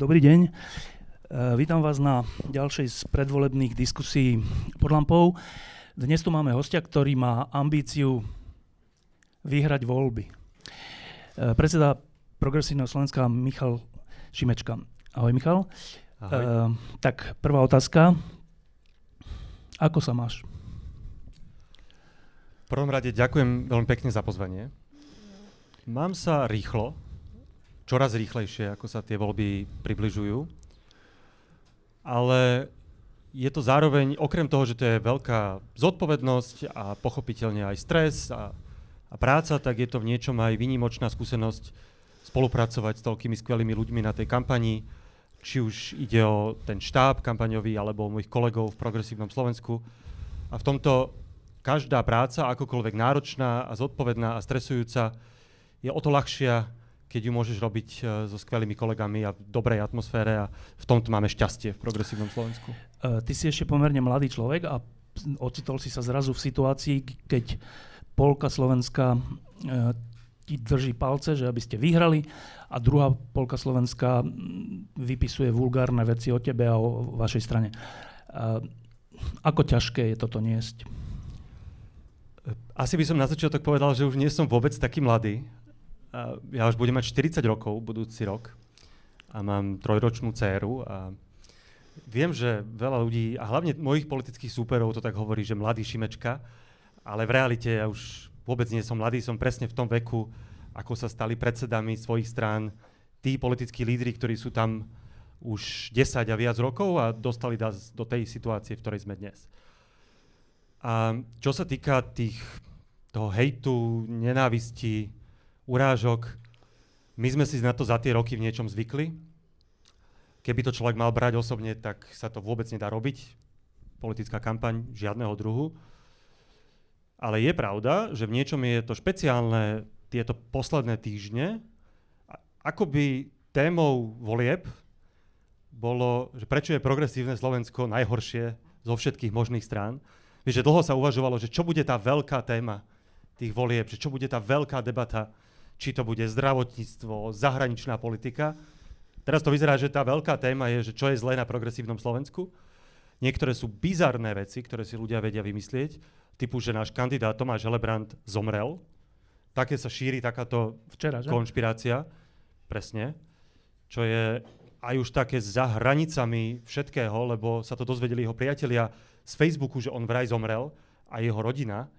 Dobrý deň. E, vítam vás na ďalšej z predvolebných diskusí pod lampou. Dnes tu máme hostia, ktorý má ambíciu vyhrať voľby. E, predseda Progresívneho Slovenska Michal Šimečka. Ahoj Michal. Ahoj. E, tak prvá otázka. Ako sa máš? V prvom rade ďakujem veľmi pekne za pozvanie. Mám sa rýchlo, čoraz rýchlejšie, ako sa tie voľby približujú. Ale je to zároveň, okrem toho, že to je veľká zodpovednosť a pochopiteľne aj stres a, a práca, tak je to v niečom aj vynimočná skúsenosť spolupracovať s toľkými skvelými ľuďmi na tej kampani, či už ide o ten štáb kampaňový alebo o mojich kolegov v Progresívnom Slovensku. A v tomto každá práca, akokoľvek náročná a zodpovedná a stresujúca, je o to ľahšia, keď ju môžeš robiť uh, so skvelými kolegami a v dobrej atmosfére a v tomto máme šťastie v progresívnom Slovensku. Uh, ty si ešte pomerne mladý človek a ocitol si sa zrazu v situácii, keď polka Slovenska uh, ti drží palce, že aby ste vyhrali a druhá polka Slovenska vypisuje vulgárne veci o tebe a o vašej strane. Uh, ako ťažké je toto niesť? Asi by som na začiatok povedal, že už nie som vôbec taký mladý ja už budem mať 40 rokov budúci rok a mám trojročnú dceru a viem, že veľa ľudí, a hlavne mojich politických súperov to tak hovorí, že mladý Šimečka, ale v realite ja už vôbec nie som mladý, som presne v tom veku, ako sa stali predsedami svojich strán tí politickí lídry, ktorí sú tam už 10 a viac rokov a dostali nás do tej situácie, v ktorej sme dnes. A čo sa týka tých, toho hejtu, nenávisti, urážok. My sme si na to za tie roky v niečom zvykli. Keby to človek mal brať osobne, tak sa to vôbec nedá robiť. Politická kampaň žiadneho druhu. Ale je pravda, že v niečom je to špeciálne tieto posledné týždne. Akoby témou volieb bolo, že prečo je progresívne Slovensko najhoršie zo všetkých možných strán. Vieš, že dlho sa uvažovalo, že čo bude tá veľká téma tých volieb, že čo bude tá veľká debata či to bude zdravotníctvo, zahraničná politika. Teraz to vyzerá, že tá veľká téma je, že čo je zlé na progresívnom Slovensku. Niektoré sú bizarné veci, ktoré si ľudia vedia vymyslieť, typu, že náš kandidát Tomáš Helebrant zomrel. Také sa šíri takáto Včera, že? konšpirácia. Presne. Čo je aj už také za hranicami všetkého, lebo sa to dozvedeli jeho priatelia z Facebooku, že on vraj zomrel a jeho rodina.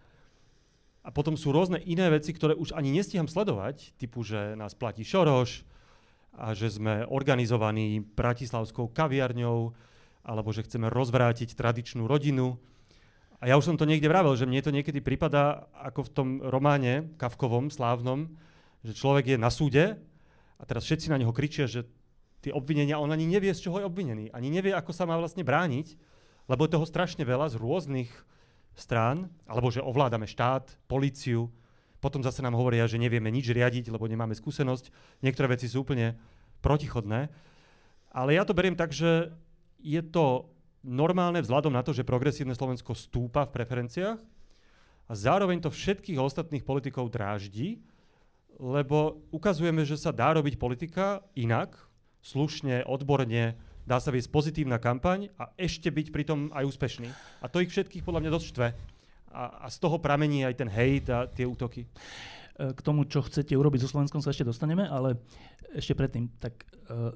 A potom sú rôzne iné veci, ktoré už ani nestíham sledovať, typu, že nás platí Šoroš a že sme organizovaní bratislavskou kaviarňou, alebo že chceme rozvrátiť tradičnú rodinu. A ja už som to niekde vravel, že mne to niekedy prípada ako v tom románe Kavkovom, slávnom, že človek je na súde a teraz všetci na neho kričia, že tie obvinenia, on ani nevie, z čoho je obvinený. Ani nevie, ako sa má vlastne brániť, lebo je toho strašne veľa z rôznych strán, alebo že ovládame štát, políciu, potom zase nám hovoria, že nevieme nič riadiť, lebo nemáme skúsenosť. Niektoré veci sú úplne protichodné. Ale ja to beriem tak, že je to normálne vzhľadom na to, že progresívne Slovensko stúpa v preferenciách a zároveň to všetkých ostatných politikov dráždi, lebo ukazujeme, že sa dá robiť politika inak, slušne, odborne, dá sa viesť pozitívna kampaň a ešte byť pritom aj úspešný. A to ich všetkých podľa mňa dosť štve. A, a z toho pramení aj ten hejt a tie útoky. E, k tomu, čo chcete urobiť so Slovenskom, sa ešte dostaneme, ale ešte predtým, tak uh,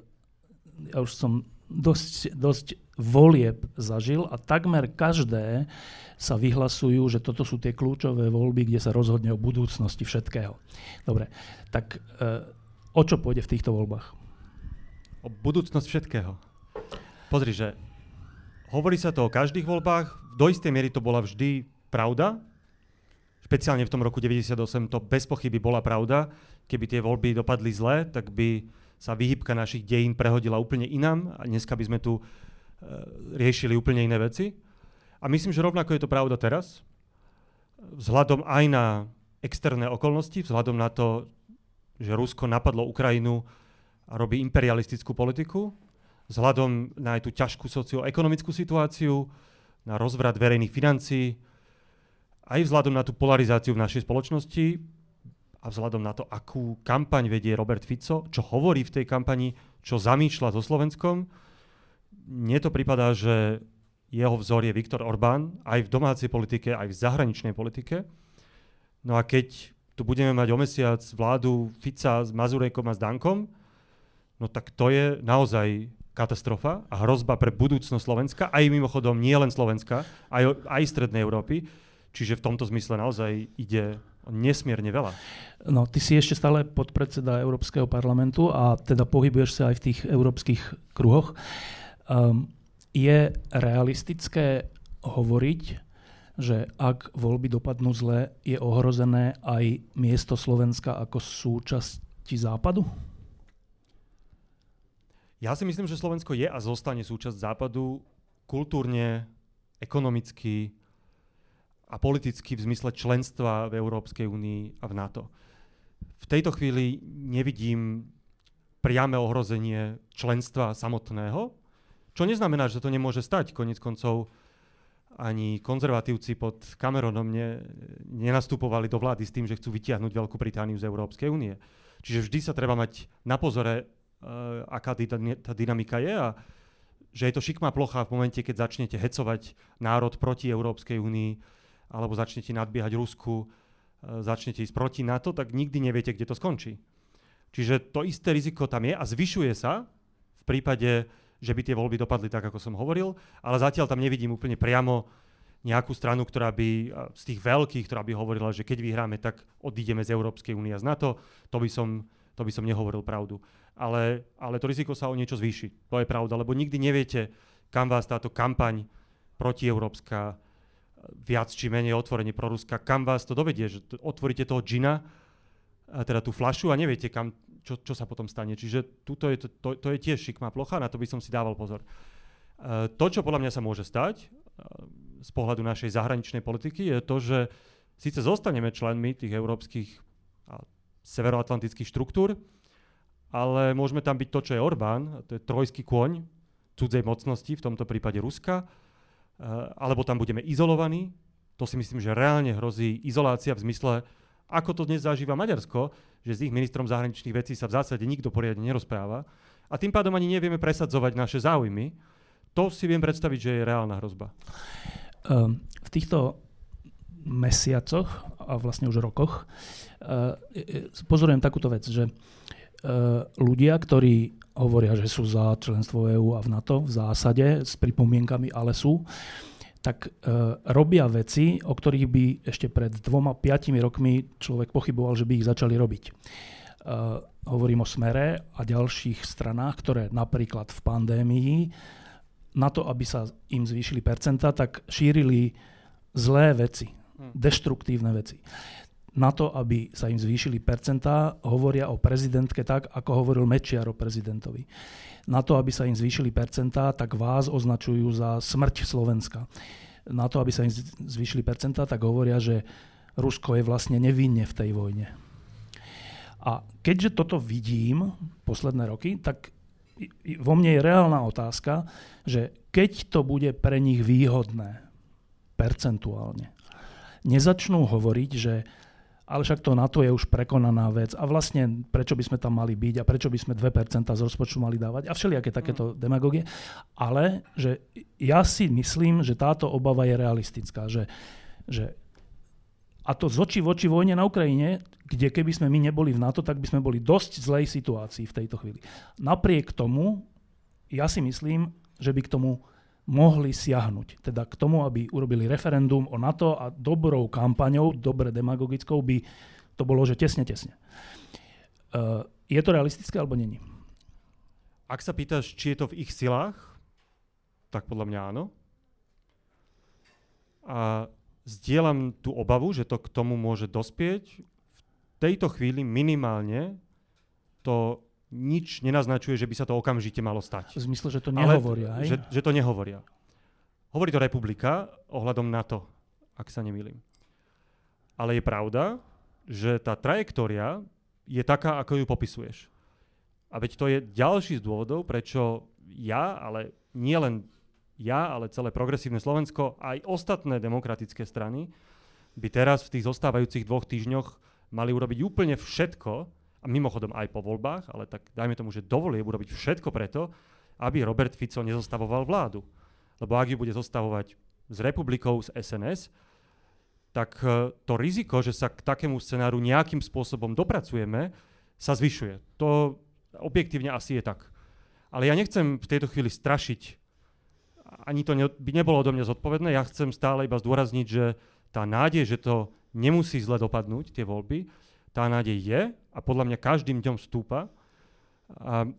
ja už som dosť, dosť volieb zažil a takmer každé sa vyhlasujú, že toto sú tie kľúčové voľby, kde sa rozhodne o budúcnosti všetkého. Dobre, tak uh, o čo pôjde v týchto voľbách? O budúcnosť všetkého. Pozri, že hovorí sa to o každých voľbách, do istej miery to bola vždy pravda, špeciálne v tom roku 98 to bez pochyby bola pravda, keby tie voľby dopadli zle, tak by sa výhybka našich dejín prehodila úplne inám a dneska by sme tu uh, riešili úplne iné veci. A myslím, že rovnako je to pravda teraz. Vzhľadom aj na externé okolnosti, vzhľadom na to, že Rusko napadlo Ukrajinu a robí imperialistickú politiku, vzhľadom na aj tú ťažkú socioekonomickú situáciu, na rozvrat verejných financií, aj vzhľadom na tú polarizáciu v našej spoločnosti a vzhľadom na to, akú kampaň vedie Robert Fico, čo hovorí v tej kampani, čo zamýšľa so Slovenskom, mne to prípada, že jeho vzor je Viktor Orbán aj v domácej politike, aj v zahraničnej politike. No a keď tu budeme mať o mesiac vládu Fica s Mazurejkom a s Dankom, no tak to je naozaj katastrofa a hrozba pre budúcnosť Slovenska, aj mimochodom nie len Slovenska, aj, aj Strednej Európy. Čiže v tomto zmysle naozaj ide nesmierne veľa. No, ty si ešte stále podpredseda Európskeho parlamentu a teda pohybuješ sa aj v tých európskych kruhoch. Um, je realistické hovoriť, že ak voľby dopadnú zle, je ohrozené aj miesto Slovenska ako súčasti Západu? Ja si myslím, že Slovensko je a zostane súčasť Západu kultúrne, ekonomicky a politicky v zmysle členstva v Európskej únii a v NATO. V tejto chvíli nevidím priame ohrozenie členstva samotného, čo neznamená, že to nemôže stať. Konec koncov ani konzervatívci pod Cameronom ne, nenastupovali do vlády s tým, že chcú vytiahnuť Veľkú Britániu z Európskej únie. Čiže vždy sa treba mať na pozore, aká tá, tá dynamika je a že je to šikmá plocha v momente, keď začnete hecovať národ proti Európskej únii alebo začnete nadbiehať Rusku, uh, začnete ísť proti NATO, tak nikdy neviete, kde to skončí. Čiže to isté riziko tam je a zvyšuje sa v prípade že by tie voľby dopadli tak, ako som hovoril, ale zatiaľ tam nevidím úplne priamo nejakú stranu, ktorá by z tých veľkých, ktorá by hovorila, že keď vyhráme, tak odídeme z Európskej únie a z NATO, to by som, to by som nehovoril pravdu. Ale, ale to riziko sa o niečo zvýši. To je pravda, lebo nikdy neviete, kam vás táto kampaň protieurópska, viac či menej otvorene proruská, kam vás to dovedie, že otvoríte toho džina, teda tú flašu a neviete, kam čo, čo sa potom stane. Čiže tuto je to, to, to je tiež šikmá plocha, na to by som si dával pozor. Uh, to, čo podľa mňa sa môže stať uh, z pohľadu našej zahraničnej politiky, je to, že síce zostaneme členmi tých európskych severoatlantických štruktúr, ale môžeme tam byť to, čo je Orbán, to je trojský kôň cudzej mocnosti, v tomto prípade Ruska, uh, alebo tam budeme izolovaní. To si myslím, že reálne hrozí izolácia v zmysle, ako to dnes zažíva Maďarsko, že s ich ministrom zahraničných vecí sa v zásade nikto poriadne nerozpráva a tým pádom ani nevieme presadzovať naše záujmy. To si viem predstaviť, že je reálna hrozba. Um, v týchto mesiacoch a vlastne už rokoch uh, pozorujem takúto vec, že uh, ľudia, ktorí hovoria, že sú za členstvo EÚ a v NATO v zásade s pripomienkami, ale sú, tak robia veci, o ktorých by ešte pred dvoma, piatimi rokmi človek pochyboval, že by ich začali robiť. Uh, hovorím o smere a ďalších stranách, ktoré napríklad v pandémii na to, aby sa im zvýšili percenta, tak šírili zlé veci. Deštruktívne veci. Na to, aby sa im zvýšili percentá, hovoria o prezidentke tak, ako hovoril Mečiar o prezidentovi. Na to, aby sa im zvýšili percentá, tak vás označujú za smrť Slovenska. Na to, aby sa im zvýšili percentá, tak hovoria, že Rusko je vlastne nevinne v tej vojne. A keďže toto vidím posledné roky, tak vo mne je reálna otázka, že keď to bude pre nich výhodné percentuálne, nezačnú hovoriť, že ale však to NATO je už prekonaná vec a vlastne prečo by sme tam mali byť a prečo by sme 2% z rozpočtu mali dávať a všelijaké takéto mm. demagogie. Ale že ja si myslím, že táto obava je realistická, že, že a to z očí v oči vojne na Ukrajine, kde keby sme my neboli v NATO, tak by sme boli dosť zlej situácii v tejto chvíli. Napriek tomu, ja si myslím, že by k tomu mohli siahnuť. Teda k tomu, aby urobili referendum o NATO a dobrou kampaňou, dobre demagogickou by to bolo, že tesne, tesne. Uh, je to realistické alebo není? Ak sa pýtaš, či je to v ich silách, tak podľa mňa áno. A zdieľam tú obavu, že to k tomu môže dospieť v tejto chvíli minimálne to nič nenaznačuje, že by sa to okamžite malo stať. V zmysle, že to nehovoria, Ale, že, že to nehovoria. Hovorí to republika ohľadom na to, ak sa nemýlim. Ale je pravda, že tá trajektória je taká, ako ju popisuješ. A veď to je ďalší z dôvodov, prečo ja, ale nie len ja, ale celé progresívne Slovensko, aj ostatné demokratické strany by teraz v tých zostávajúcich dvoch týždňoch mali urobiť úplne všetko, a mimochodom aj po voľbách, ale tak dajme tomu, že dovolie urobiť všetko preto, aby Robert Fico nezostavoval vládu. Lebo ak ju bude zostavovať s republikou, z SNS, tak e, to riziko, že sa k takému scenáru nejakým spôsobom dopracujeme, sa zvyšuje. To objektívne asi je tak. Ale ja nechcem v tejto chvíli strašiť, ani to ne, by nebolo odo mňa zodpovedné, ja chcem stále iba zdôrazniť, že tá nádej, že to nemusí zle dopadnúť, tie voľby, tá nádej je a podľa mňa každým dňom stúpa. A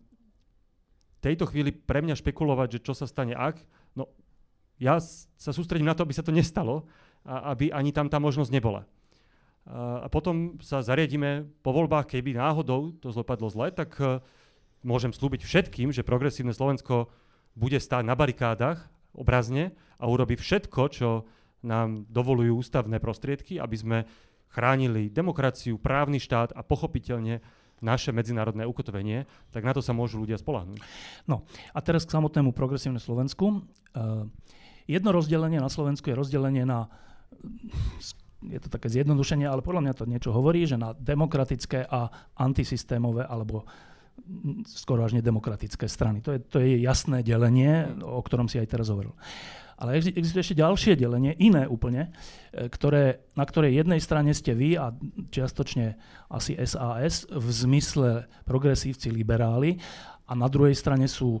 tejto chvíli pre mňa špekulovať, že čo sa stane ak, no ja sa sústredím na to, aby sa to nestalo a aby ani tam tá možnosť nebola. A potom sa zariadíme po voľbách, keby náhodou to zlopadlo zle, tak uh, môžem slúbiť všetkým, že progresívne Slovensko bude stáť na barikádach obrazne a urobi všetko, čo nám dovolujú ústavné prostriedky, aby sme chránili demokraciu, právny štát a pochopiteľne naše medzinárodné ukotvenie, tak na to sa môžu ľudia spolahnúť. No a teraz k samotnému progresívne Slovensku. Uh, jedno rozdelenie na Slovensku je rozdelenie na je to také zjednodušenie, ale podľa mňa to niečo hovorí, že na demokratické a antisystémové alebo skoro až nedemokratické strany. To je, to je jasné delenie, o ktorom si aj teraz hovoril. Ale existuje ešte ďalšie delenie, iné úplne, e, ktoré, na ktorej jednej strane ste vy a čiastočne asi SAS v zmysle progresívci liberáli a na druhej strane sú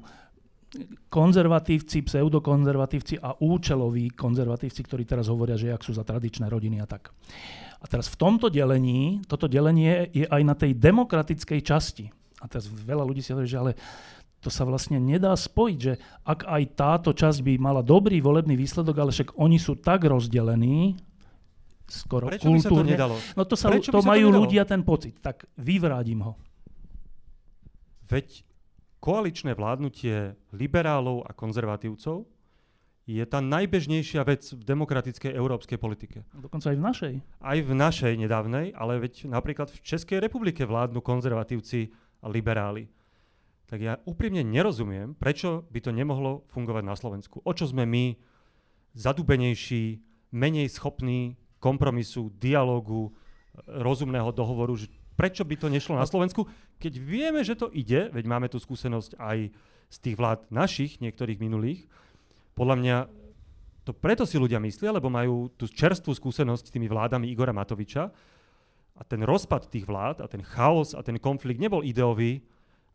konzervatívci, pseudokonzervatívci a účeloví konzervatívci, ktorí teraz hovoria, že ak sú za tradičné rodiny a tak. A teraz v tomto delení, toto delenie je aj na tej demokratickej časti. A teraz veľa ľudí si hovorí, že ale to sa vlastne nedá spojiť, že ak aj táto časť by mala dobrý volebný výsledok, ale však oni sú tak rozdelení, skoro Prečo kultúrne. By sa to nedalo? No to, sa, to majú to ľudia ten pocit, tak vyvrádim ho. Veď koaličné vládnutie liberálov a konzervatívcov je tá najbežnejšia vec v demokratickej európskej politike. Dokonca aj v našej. Aj v našej nedávnej, ale veď napríklad v Českej republike vládnu konzervatívci a liberáli tak ja úprimne nerozumiem, prečo by to nemohlo fungovať na Slovensku. O čo sme my zadubenejší, menej schopní kompromisu, dialogu, rozumného dohovoru, že prečo by to nešlo na Slovensku, keď vieme, že to ide, veď máme tu skúsenosť aj z tých vlád našich, niektorých minulých. Podľa mňa to preto si ľudia myslia, lebo majú tú čerstvú skúsenosť s tými vládami Igora Matoviča a ten rozpad tých vlád a ten chaos a ten konflikt nebol ideový,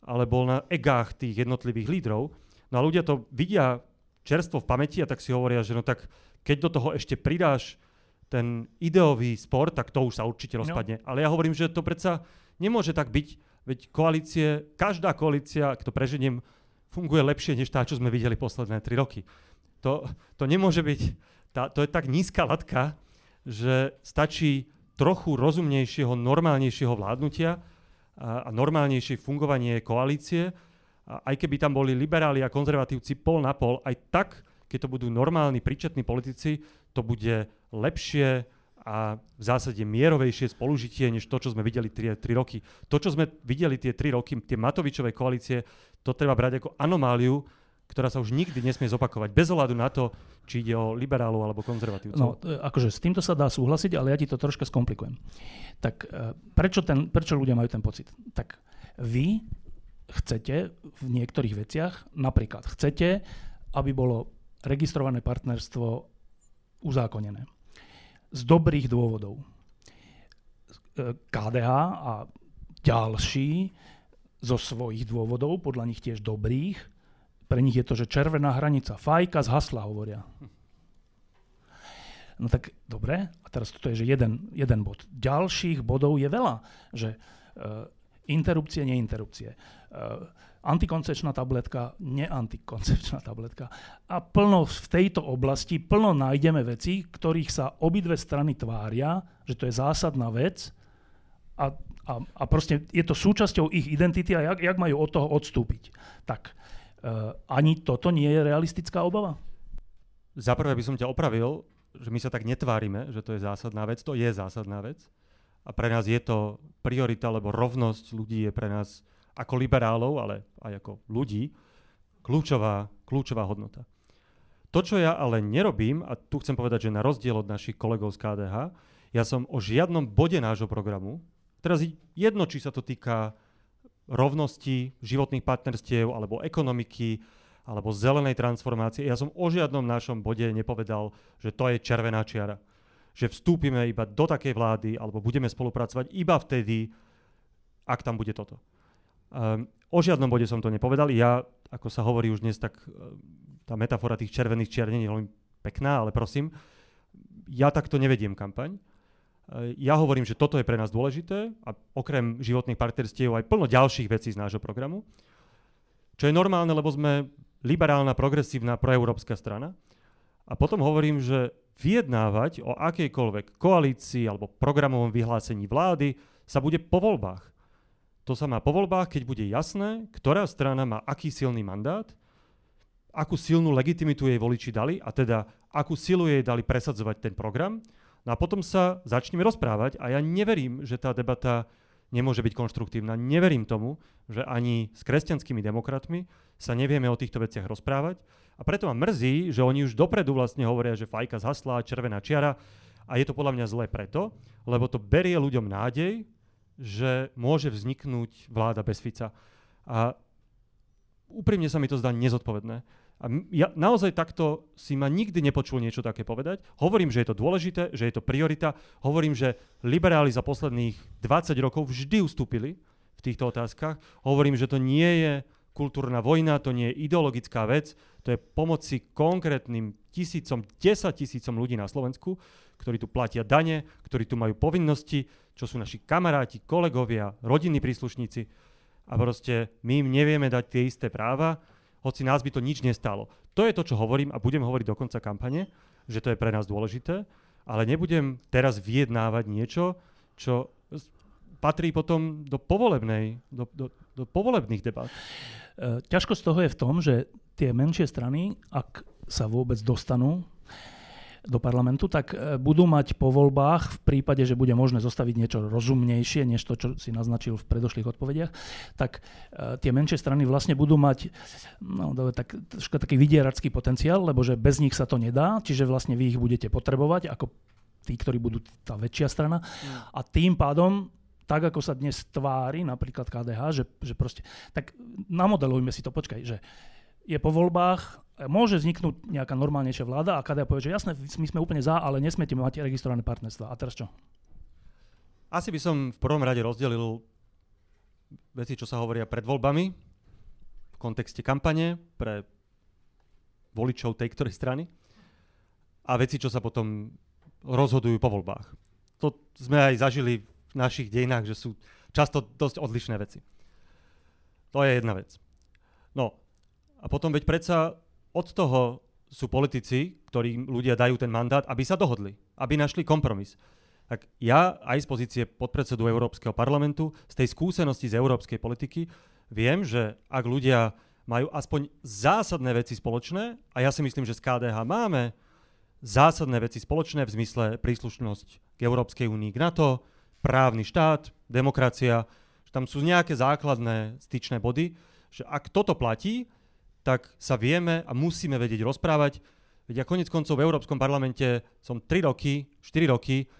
ale bol na egách tých jednotlivých lídrov. No a ľudia to vidia čerstvo v pamäti a tak si hovoria, že no tak keď do toho ešte pridáš ten ideový spor, tak to už sa určite no. rozpadne. No. Ale ja hovorím, že to predsa nemôže tak byť, veď koalície, každá koalícia, ak to preženiem, funguje lepšie než tá, čo sme videli posledné tri roky. To, to nemôže byť, tá, to je tak nízka latka, že stačí trochu rozumnejšieho, normálnejšieho vládnutia a, normálnejšie fungovanie koalície, a aj keby tam boli liberáli a konzervatívci pol na pol, aj tak, keď to budú normálni, príčetní politici, to bude lepšie a v zásade mierovejšie spolužitie, než to, čo sme videli tie tri roky. To, čo sme videli tie tri roky, tie Matovičové koalície, to treba brať ako anomáliu, ktorá sa už nikdy nesmie zopakovať, bez ohľadu na to, či ide o liberálov alebo konzervatívcov. No, e, akože s týmto sa dá súhlasiť, ale ja ti to troška skomplikujem. Tak e, prečo, ten, prečo ľudia majú ten pocit? Tak vy chcete v niektorých veciach, napríklad chcete, aby bolo registrované partnerstvo uzákonené. Z dobrých dôvodov. KDH e, a ďalší zo svojich dôvodov, podľa nich tiež dobrých, pre nich je to, že červená hranica, fajka z hasla hovoria. No tak dobre, a teraz toto je, že jeden, jeden bod. Ďalších bodov je veľa, že uh, interrupcie, neinterrupcie. Uh, antikoncepčná tabletka, neantikoncepčná tabletka. A plno v tejto oblasti, plno nájdeme veci, ktorých sa obidve strany tvária, že to je zásadná vec a, a, a proste je to súčasťou ich identity a jak, jak majú od toho odstúpiť. Tak ani toto nie je realistická obava? Za prvé by som ťa opravil, že my sa tak netvárime, že to je zásadná vec. To je zásadná vec. A pre nás je to priorita, lebo rovnosť ľudí je pre nás ako liberálov, ale aj ako ľudí, kľúčová, kľúčová hodnota. To, čo ja ale nerobím, a tu chcem povedať, že na rozdiel od našich kolegov z KDH, ja som o žiadnom bode nášho programu, teraz jedno, či sa to týka rovnosti, životných partnerstiev, alebo ekonomiky, alebo zelenej transformácie, ja som o žiadnom našom bode nepovedal, že to je červená čiara. Že vstúpime iba do takej vlády, alebo budeme spolupracovať iba vtedy, ak tam bude toto. Um, o žiadnom bode som to nepovedal. Ja, ako sa hovorí už dnes, tak tá metafora tých červených čiar nie je veľmi pekná, ale prosím, ja takto nevediem kampaň. Ja hovorím, že toto je pre nás dôležité a okrem životných partnerstiev aj plno ďalších vecí z nášho programu, čo je normálne, lebo sme liberálna, progresívna, proeurópska strana. A potom hovorím, že vyjednávať o akejkoľvek koalícii alebo programovom vyhlásení vlády sa bude po voľbách. To sa má po voľbách, keď bude jasné, ktorá strana má aký silný mandát akú silnú legitimitu jej voliči dali a teda akú silu jej dali presadzovať ten program. No a potom sa začneme rozprávať a ja neverím, že tá debata nemôže byť konštruktívna. Neverím tomu, že ani s kresťanskými demokratmi sa nevieme o týchto veciach rozprávať. A preto ma mrzí, že oni už dopredu vlastne hovoria, že fajka zhasla, červená čiara. A je to podľa mňa zlé preto, lebo to berie ľuďom nádej, že môže vzniknúť vláda bez Fica. A úprimne sa mi to zdá nezodpovedné. A ja naozaj takto si ma nikdy nepočul niečo také povedať. Hovorím, že je to dôležité, že je to priorita. Hovorím, že liberáli za posledných 20 rokov vždy ustúpili v týchto otázkach. Hovorím, že to nie je kultúrna vojna, to nie je ideologická vec, to je pomoci konkrétnym tisícom, desať tisícom ľudí na Slovensku, ktorí tu platia dane, ktorí tu majú povinnosti, čo sú naši kamaráti, kolegovia, rodinní príslušníci. A proste my im nevieme dať tie isté práva, hoci nás by to nič nestalo. To je to, čo hovorím a budem hovoriť do konca kampane, že to je pre nás dôležité, ale nebudem teraz vyjednávať niečo, čo patrí potom do povolebnej, do, do, do povolebných debat. E, ťažkosť toho je v tom, že tie menšie strany, ak sa vôbec dostanú do parlamentu, tak e, budú mať po voľbách, v prípade, že bude možné zostaviť niečo rozumnejšie, než to, čo si naznačil v predošlých odpovediach, tak e, tie menšie strany vlastne budú mať no, tak, taký vydieracký potenciál, lebo že bez nich sa to nedá, čiže vlastne vy ich budete potrebovať ako tí, ktorí budú tá väčšia strana. Mm. A tým pádom tak, ako sa dnes tvári, napríklad KDH, že, že proste, tak namodelujme si to, počkaj, že je po voľbách, môže vzniknúť nejaká normálnejšia vláda a KDA povie, že jasné, my sme úplne za, ale nesmiete mať registrované partnerstva. A teraz čo? Asi by som v prvom rade rozdelil veci, čo sa hovoria pred voľbami, v kontexte kampane pre voličov tej ktorej strany a veci, čo sa potom rozhodujú po voľbách. To sme aj zažili v našich dejinách, že sú často dosť odlišné veci. To je jedna vec. No, a potom veď predsa od toho sú politici, ktorým ľudia dajú ten mandát, aby sa dohodli, aby našli kompromis. Tak ja aj z pozície podpredsedu Európskeho parlamentu, z tej skúsenosti z európskej politiky, viem, že ak ľudia majú aspoň zásadné veci spoločné, a ja si myslím, že z KDH máme zásadné veci spoločné v zmysle príslušnosť k Európskej únii, k NATO, právny štát, demokracia, že tam sú nejaké základné styčné body, že ak toto platí, tak sa vieme a musíme vedieť rozprávať. Veď ja konec koncov v Európskom parlamente som 3 roky, 4 roky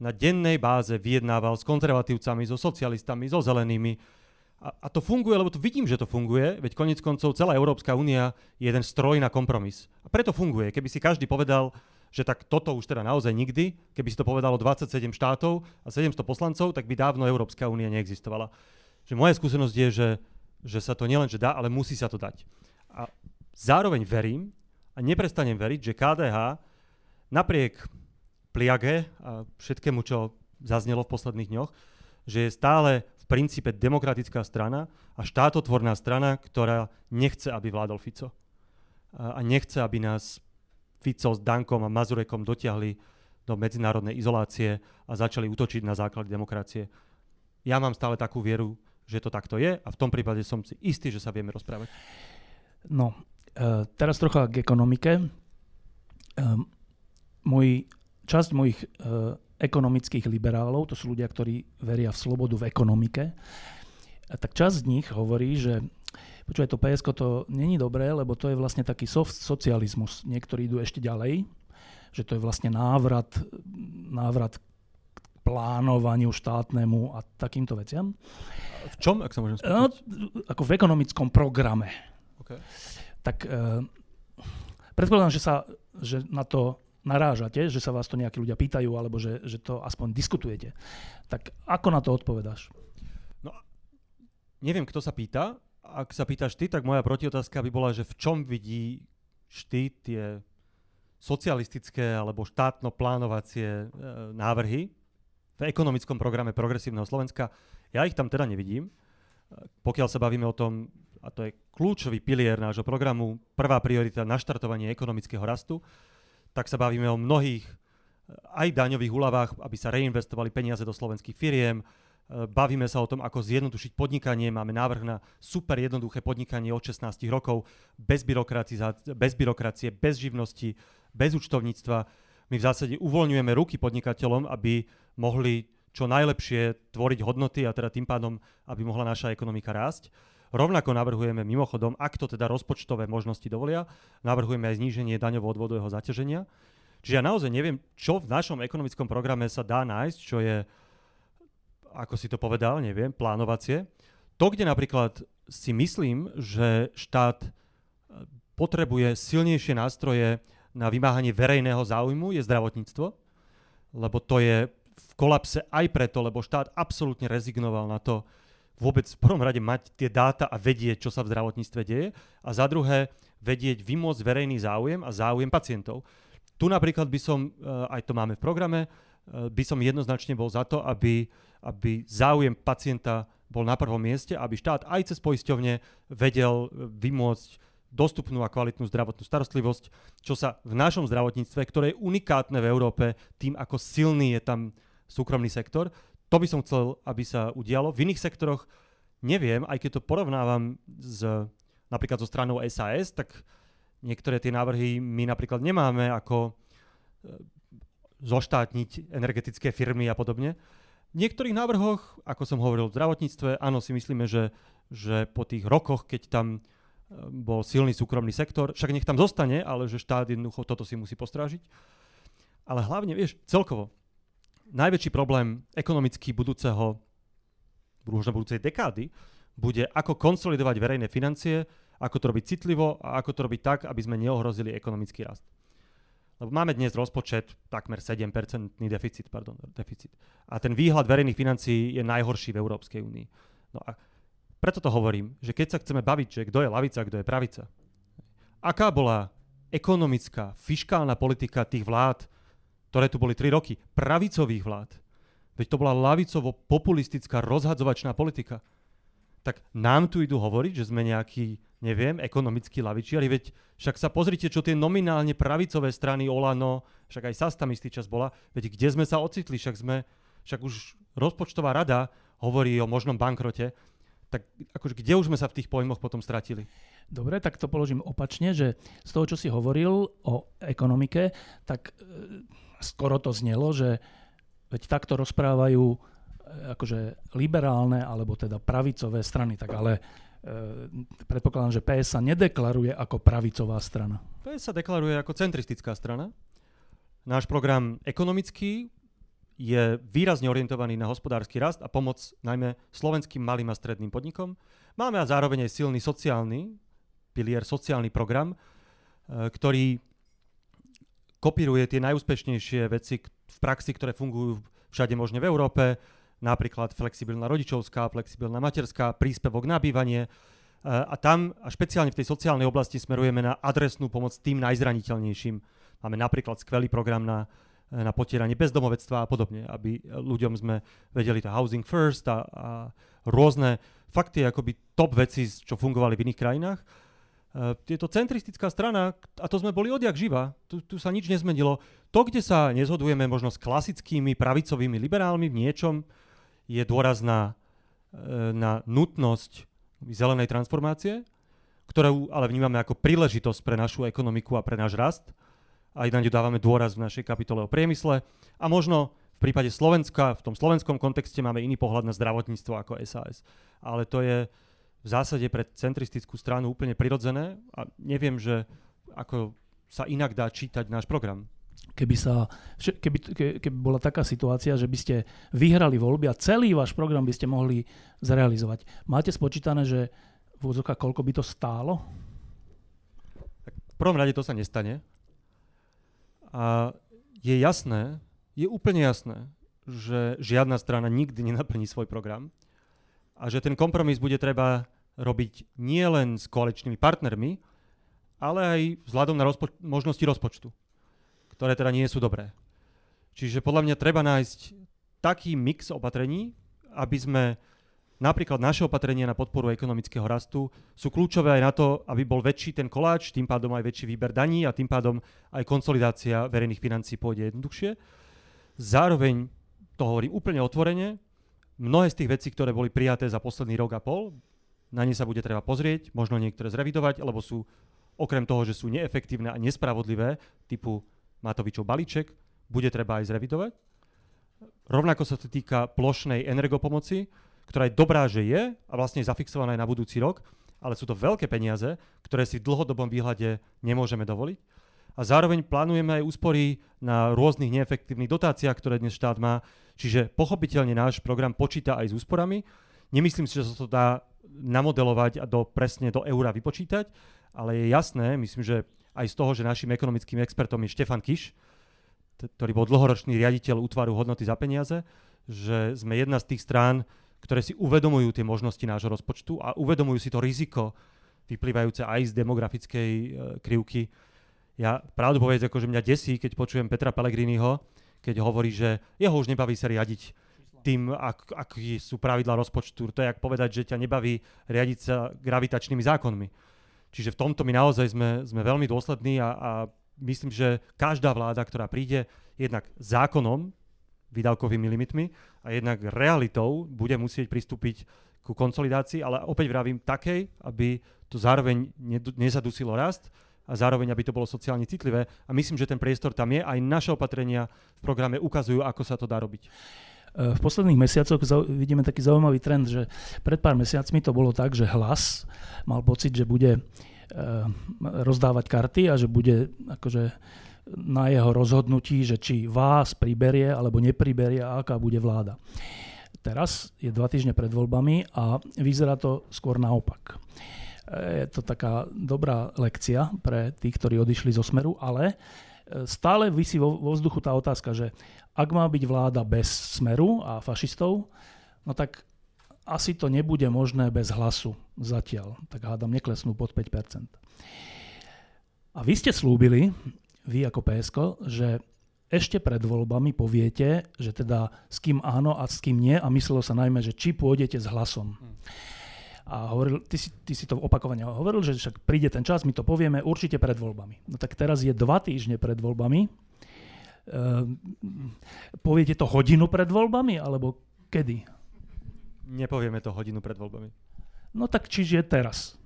na dennej báze vyjednával s konzervatívcami, so socialistami, so zelenými. A, a to funguje, lebo to vidím, že to funguje, veď konec koncov celá Európska únia je jeden stroj na kompromis. A preto funguje. Keby si každý povedal, že tak toto už teda naozaj nikdy, keby si to povedalo 27 štátov a 700 poslancov, tak by dávno Európska únia neexistovala. Že moja skúsenosť je, že, že sa to nielen že dá, ale musí sa to dať. A zároveň verím a neprestanem veriť, že KDH napriek pliage a všetkému, čo zaznelo v posledných dňoch, že je stále v princípe demokratická strana a štátotvorná strana, ktorá nechce, aby vládol Fico. A nechce, aby nás Fico s Dankom a Mazurekom dotiahli do medzinárodnej izolácie a začali útočiť na základ demokracie. Ja mám stále takú vieru, že to takto je a v tom prípade som si istý, že sa vieme rozprávať. No, e, teraz trocha k ekonomike. E, môj, časť mojich e, ekonomických liberálov, to sú ľudia, ktorí veria v slobodu v ekonomike, tak časť z nich hovorí, že počúvaj, to PSK to není dobré, lebo to je vlastne taký soft socializmus. Niektorí idú ešte ďalej, že to je vlastne návrat, návrat plánovaniu štátnemu a takýmto veciam. V čom, ak sa môžem spýtať? No, ako v ekonomickom programe. Okay. Tak e, predpokladám, že, sa, že na to narážate, že sa vás to nejakí ľudia pýtajú, alebo že, že to aspoň diskutujete. Tak ako na to odpovedáš? No, neviem, kto sa pýta. Ak sa pýtaš ty, tak moja protiotázka by bola, že v čom vidí ty tie socialistické alebo štátno-plánovacie e, návrhy v ekonomickom programe Progresívneho Slovenska. Ja ich tam teda nevidím. Pokiaľ sa bavíme o tom, a to je kľúčový pilier nášho programu, prvá priorita naštartovanie ekonomického rastu, tak sa bavíme o mnohých e, aj daňových úľavách, aby sa reinvestovali peniaze do slovenských firiem, Bavíme sa o tom, ako zjednodušiť podnikanie. Máme návrh na super jednoduché podnikanie od 16 rokov, bez, bez byrokracie, bez živnosti, bez účtovníctva. My v zásade uvoľňujeme ruky podnikateľom, aby mohli čo najlepšie tvoriť hodnoty a teda tým pádom, aby mohla naša ekonomika rásť. Rovnako navrhujeme mimochodom, ak to teda rozpočtové možnosti dovolia, navrhujeme aj zníženie daňovo-odvodového zaťaženia. Čiže ja naozaj neviem, čo v našom ekonomickom programe sa dá nájsť, čo je ako si to povedal, neviem, plánovacie. To, kde napríklad si myslím, že štát e, potrebuje silnejšie nástroje na vymáhanie verejného záujmu, je zdravotníctvo, lebo to je v kolapse aj preto, lebo štát absolútne rezignoval na to vôbec v prvom rade mať tie dáta a vedieť, čo sa v zdravotníctve deje a za druhé vedieť vymôcť verejný záujem a záujem pacientov. Tu napríklad by som, e, aj to máme v programe, Eh, by som jednoznačne bol za to, aby, aby záujem pacienta bol na prvom mieste, aby štát aj cez poisťovne vedel eh, vymôcť dostupnú a kvalitnú zdravotnú starostlivosť, čo sa v našom zdravotníctve, ktoré je unikátne v Európe tým, ako silný je tam súkromný sektor, to by som chcel, aby sa udialo. V iných sektoroch neviem, aj keď to porovnávam s, napríklad so stranou SAS, tak niektoré tie návrhy my napríklad nemáme ako eh, zoštátniť energetické firmy a podobne. V niektorých návrhoch, ako som hovoril v zdravotníctve, áno, si myslíme, že, že po tých rokoch, keď tam e, bol silný súkromný sektor, však nech tam zostane, ale že štát jednoducho toto si musí postrážiť. Ale hlavne, vieš, celkovo, najväčší problém ekonomicky budúceho, možno budúcej dekády, bude ako konsolidovať verejné financie, ako to robiť citlivo a ako to robiť tak, aby sme neohrozili ekonomický rast. Lebo máme dnes rozpočet takmer 7% deficit, pardon, deficit. A ten výhľad verejných financií je najhorší v Európskej únii. No a preto to hovorím, že keď sa chceme baviť, že kto je lavica, kto je pravica, aká bola ekonomická, fiškálna politika tých vlád, ktoré tu boli 3 roky, pravicových vlád, veď to bola lavicovo-populistická rozhadzovačná politika, tak nám tu idú hovoriť, že sme nejakí neviem, ekonomickí lavičiari, veď však sa pozrite, čo tie nominálne pravicové strany Olano, však aj SAS tam istý čas bola, veď kde sme sa ocitli, však sme, však už rozpočtová rada hovorí o možnom bankrote, tak akože kde už sme sa v tých pojmoch potom stratili? Dobre, tak to položím opačne, že z toho, čo si hovoril o ekonomike, tak e, skoro to znelo, že veď takto rozprávajú e, akože liberálne alebo teda pravicové strany, tak ale E, predpokladám, že PS sa nedeklaruje ako pravicová strana. PS sa deklaruje ako centristická strana. Náš program ekonomický je výrazne orientovaný na hospodársky rast a pomoc najmä slovenským malým a stredným podnikom. Máme a zároveň aj silný sociálny pilier, sociálny program, e, ktorý kopíruje tie najúspešnejšie veci v praxi, ktoré fungujú všade možne v Európe napríklad flexibilná rodičovská, flexibilná materská, príspevok na bývanie. E, a tam, a špeciálne v tej sociálnej oblasti, smerujeme na adresnú pomoc tým najzraniteľnejším. Máme napríklad skvelý program na, na potieranie bezdomovectva a podobne, aby ľuďom sme vedeli to housing first a, a rôzne fakty, akoby top veci, čo fungovali v iných krajinách. Uh, je to centristická strana, a to sme boli odjak živa, tu, tu sa nič nezmenilo. To, kde sa nezhodujeme možno s klasickými pravicovými liberálmi v niečom, je dôraz na, e, na nutnosť zelenej transformácie, ktorú ale vnímame ako príležitosť pre našu ekonomiku a pre náš rast. Aj na ňu dávame dôraz v našej kapitole o priemysle. A možno v prípade Slovenska, v tom slovenskom kontexte máme iný pohľad na zdravotníctvo ako SAS. Ale to je v zásade pre centristickú stranu úplne prirodzené a neviem, že ako sa inak dá čítať náš program. Keby, sa, keby, keby bola taká situácia, že by ste vyhrali voľby a celý váš program by ste mohli zrealizovať. Máte spočítané, že v úzokách koľko by to stálo? Tak v prvom rade to sa nestane. A je jasné, je úplne jasné, že žiadna strana nikdy nenaplní svoj program a že ten kompromis bude treba robiť nie len s koaličnými partnermi, ale aj vzhľadom na rozpoč- možnosti rozpočtu, ktoré teda nie sú dobré. Čiže podľa mňa treba nájsť taký mix opatrení, aby sme napríklad naše opatrenia na podporu ekonomického rastu sú kľúčové aj na to, aby bol väčší ten koláč, tým pádom aj väčší výber daní a tým pádom aj konsolidácia verejných financí pôjde jednoduchšie. Zároveň to hovorím úplne otvorene, mnohé z tých vecí, ktoré boli prijaté za posledný rok a pol, na ne sa bude treba pozrieť, možno niektoré zrevidovať, lebo sú okrem toho, že sú neefektívne a nespravodlivé, typu Matovičov balíček, bude treba aj zrevidovať. Rovnako sa to týka plošnej energopomoci, ktorá je dobrá, že je a vlastne je zafixovaná aj na budúci rok, ale sú to veľké peniaze, ktoré si v dlhodobom výhľade nemôžeme dovoliť. A zároveň plánujeme aj úspory na rôznych neefektívnych dotáciách, ktoré dnes štát má. Čiže pochopiteľne náš program počíta aj s úsporami. Nemyslím si, že sa to dá namodelovať a do, presne do eura vypočítať, ale je jasné, myslím, že aj z toho, že našim ekonomickým expertom je Štefan Kiš, ktorý bol dlhoročný riaditeľ útvaru hodnoty za peniaze, že sme jedna z tých strán, ktoré si uvedomujú tie možnosti nášho rozpočtu a uvedomujú si to riziko vyplývajúce aj z demografickej e, krivky, ja pravdu povedať, akože mňa desí, keď počujem Petra Pellegriniho, keď hovorí, že jeho už nebaví sa riadiť tým, ak, aký sú pravidla rozpočtu. To je jak povedať, že ťa nebaví riadiť sa gravitačnými zákonmi. Čiže v tomto my naozaj sme, sme veľmi dôslední a, a myslím, že každá vláda, ktorá príde jednak zákonom, výdavkovými limitmi a jednak realitou bude musieť pristúpiť ku konsolidácii, ale opäť vravím takej, aby to zároveň nezadusilo rast, a zároveň, aby to bolo sociálne citlivé. A myslím, že ten priestor tam je. Aj naše opatrenia v programe ukazujú, ako sa to dá robiť. E, v posledných mesiacoch vidíme taký zaujímavý trend, že pred pár mesiacmi to bolo tak, že hlas mal pocit, že bude e, rozdávať karty a že bude akože na jeho rozhodnutí, že či vás priberie alebo nepriberie a aká bude vláda. Teraz je dva týždne pred voľbami a vyzerá to skôr naopak je to taká dobrá lekcia pre tých, ktorí odišli zo Smeru, ale e, stále vysí vo, vo vzduchu tá otázka, že ak má byť vláda bez Smeru a fašistov, no tak asi to nebude možné bez hlasu zatiaľ. Tak hádam, neklesnú pod 5%. A vy ste slúbili, vy ako PSK, že ešte pred voľbami poviete, že teda s kým áno a s kým nie a myslelo sa najmä, že či pôjdete s hlasom. Hmm a hovoril, ty si, ty si to opakovane hovoril, že však príde ten čas, my to povieme určite pred voľbami. No tak teraz je dva týždne pred voľbami. Uh, poviete to hodinu pred voľbami, alebo kedy? Nepovieme to hodinu pred voľbami. No tak čiže teraz?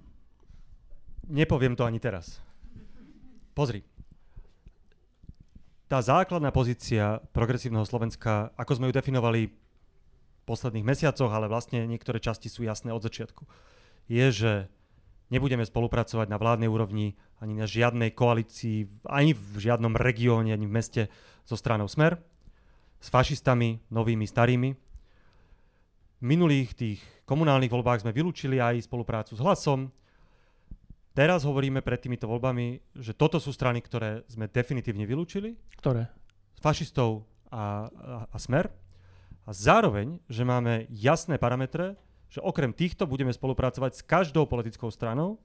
Nepoviem to ani teraz. Pozri. Tá základná pozícia progresívneho Slovenska, ako sme ju definovali posledných mesiacoch, ale vlastne niektoré časti sú jasné od začiatku, je, že nebudeme spolupracovať na vládnej úrovni ani na žiadnej koalícii, ani v žiadnom regióne, ani v meste so stranou Smer, s fašistami, novými, starými. V minulých tých komunálnych voľbách sme vylúčili aj spoluprácu s hlasom. Teraz hovoríme pred týmito voľbami, že toto sú strany, ktoré sme definitívne vylúčili. Ktoré? Fašistov a, a, a Smer a zároveň, že máme jasné parametre, že okrem týchto budeme spolupracovať s každou politickou stranou,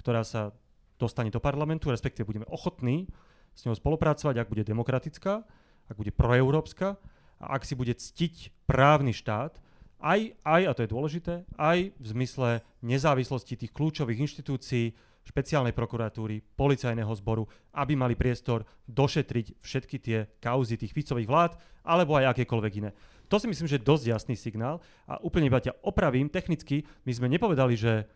ktorá sa dostane do parlamentu, respektíve budeme ochotní s ňou spolupracovať, ak bude demokratická, ak bude proeurópska a ak si bude ctiť právny štát, aj, aj, a to je dôležité, aj v zmysle nezávislosti tých kľúčových inštitúcií, špeciálnej prokuratúry, policajného zboru, aby mali priestor došetriť všetky tie kauzy tých Ficových vlád, alebo aj akékoľvek iné. To si myslím, že je dosť jasný signál a úplne iba ťa opravím, technicky my sme nepovedali, že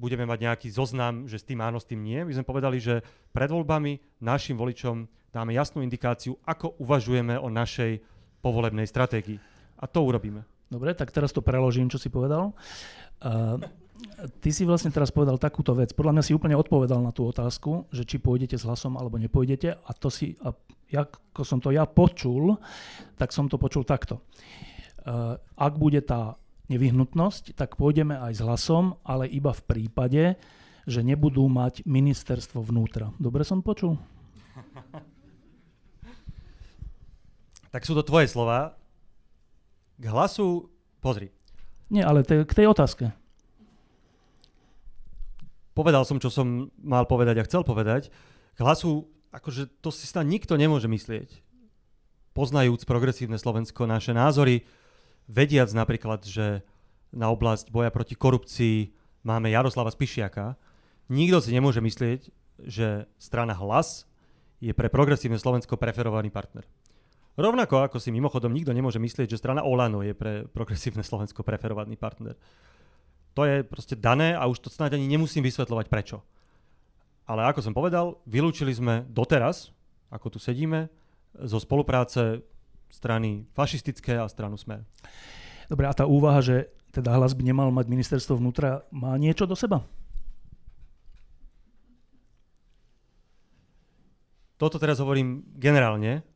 budeme mať nejaký zoznam, že s tým áno, s tým nie. My sme povedali, že pred voľbami našim voličom dáme jasnú indikáciu, ako uvažujeme o našej povolebnej stratégii. A to urobíme. Dobre, tak teraz to preložím, čo si povedal. Uh, ty si vlastne teraz povedal takúto vec. Podľa mňa si úplne odpovedal na tú otázku, že či pôjdete s hlasom alebo nepôjdete. A to si, a ako som to ja počul, tak som to počul takto. Uh, ak bude tá nevyhnutnosť, tak pôjdeme aj s hlasom, ale iba v prípade, že nebudú mať ministerstvo vnútra. Dobre som počul? Tak sú to tvoje slova. K hlasu, pozri. Nie, ale te, k tej otázke. Povedal som, čo som mal povedať a chcel povedať. K hlasu, akože to si snad nikto nemôže myslieť. Poznajúc progresívne Slovensko, naše názory, vediac napríklad, že na oblasť boja proti korupcii máme Jaroslava Spišiaka, nikto si nemôže myslieť, že strana Hlas je pre progresívne Slovensko preferovaný partner. Rovnako ako si mimochodom nikto nemôže myslieť, že strana Olano je pre progresívne Slovensko preferovaný partner. To je proste dané a už to snáď ani nemusím vysvetľovať prečo. Ale ako som povedal, vylúčili sme doteraz, ako tu sedíme, zo spolupráce strany fašistické a stranu Smer. Dobre, a tá úvaha, že teda hlas by nemal mať ministerstvo vnútra, má niečo do seba? Toto teraz hovorím generálne,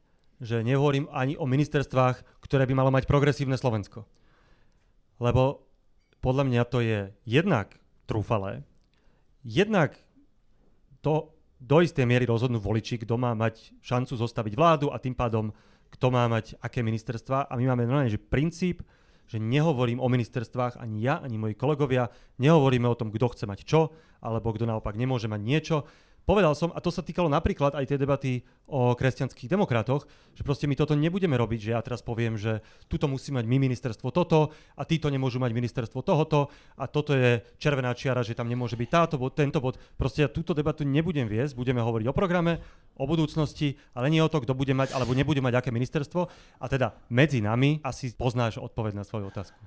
že nehovorím ani o ministerstvách, ktoré by malo mať progresívne Slovensko. Lebo podľa mňa to je jednak trúfalé, jednak to do istej miery rozhodnú voliči, kto má mať šancu zostaviť vládu a tým pádom kto má mať aké ministerstva. A my máme normálne, že princíp, že nehovorím o ministerstvách ani ja, ani moji kolegovia, nehovoríme o tom, kto chce mať čo, alebo kto naopak nemôže mať niečo. Povedal som, a to sa týkalo napríklad aj tej debaty o kresťanských demokratoch, že proste my toto nebudeme robiť, že ja teraz poviem, že tuto musí mať my ministerstvo toto a títo nemôžu mať ministerstvo tohoto a toto je červená čiara, že tam nemôže byť táto bod, tento bod. Proste ja túto debatu nebudem viesť, budeme hovoriť o programe, o budúcnosti, ale nie o to, kto bude mať alebo nebude mať aké ministerstvo. A teda medzi nami asi poznáš odpoveď na svoju otázku.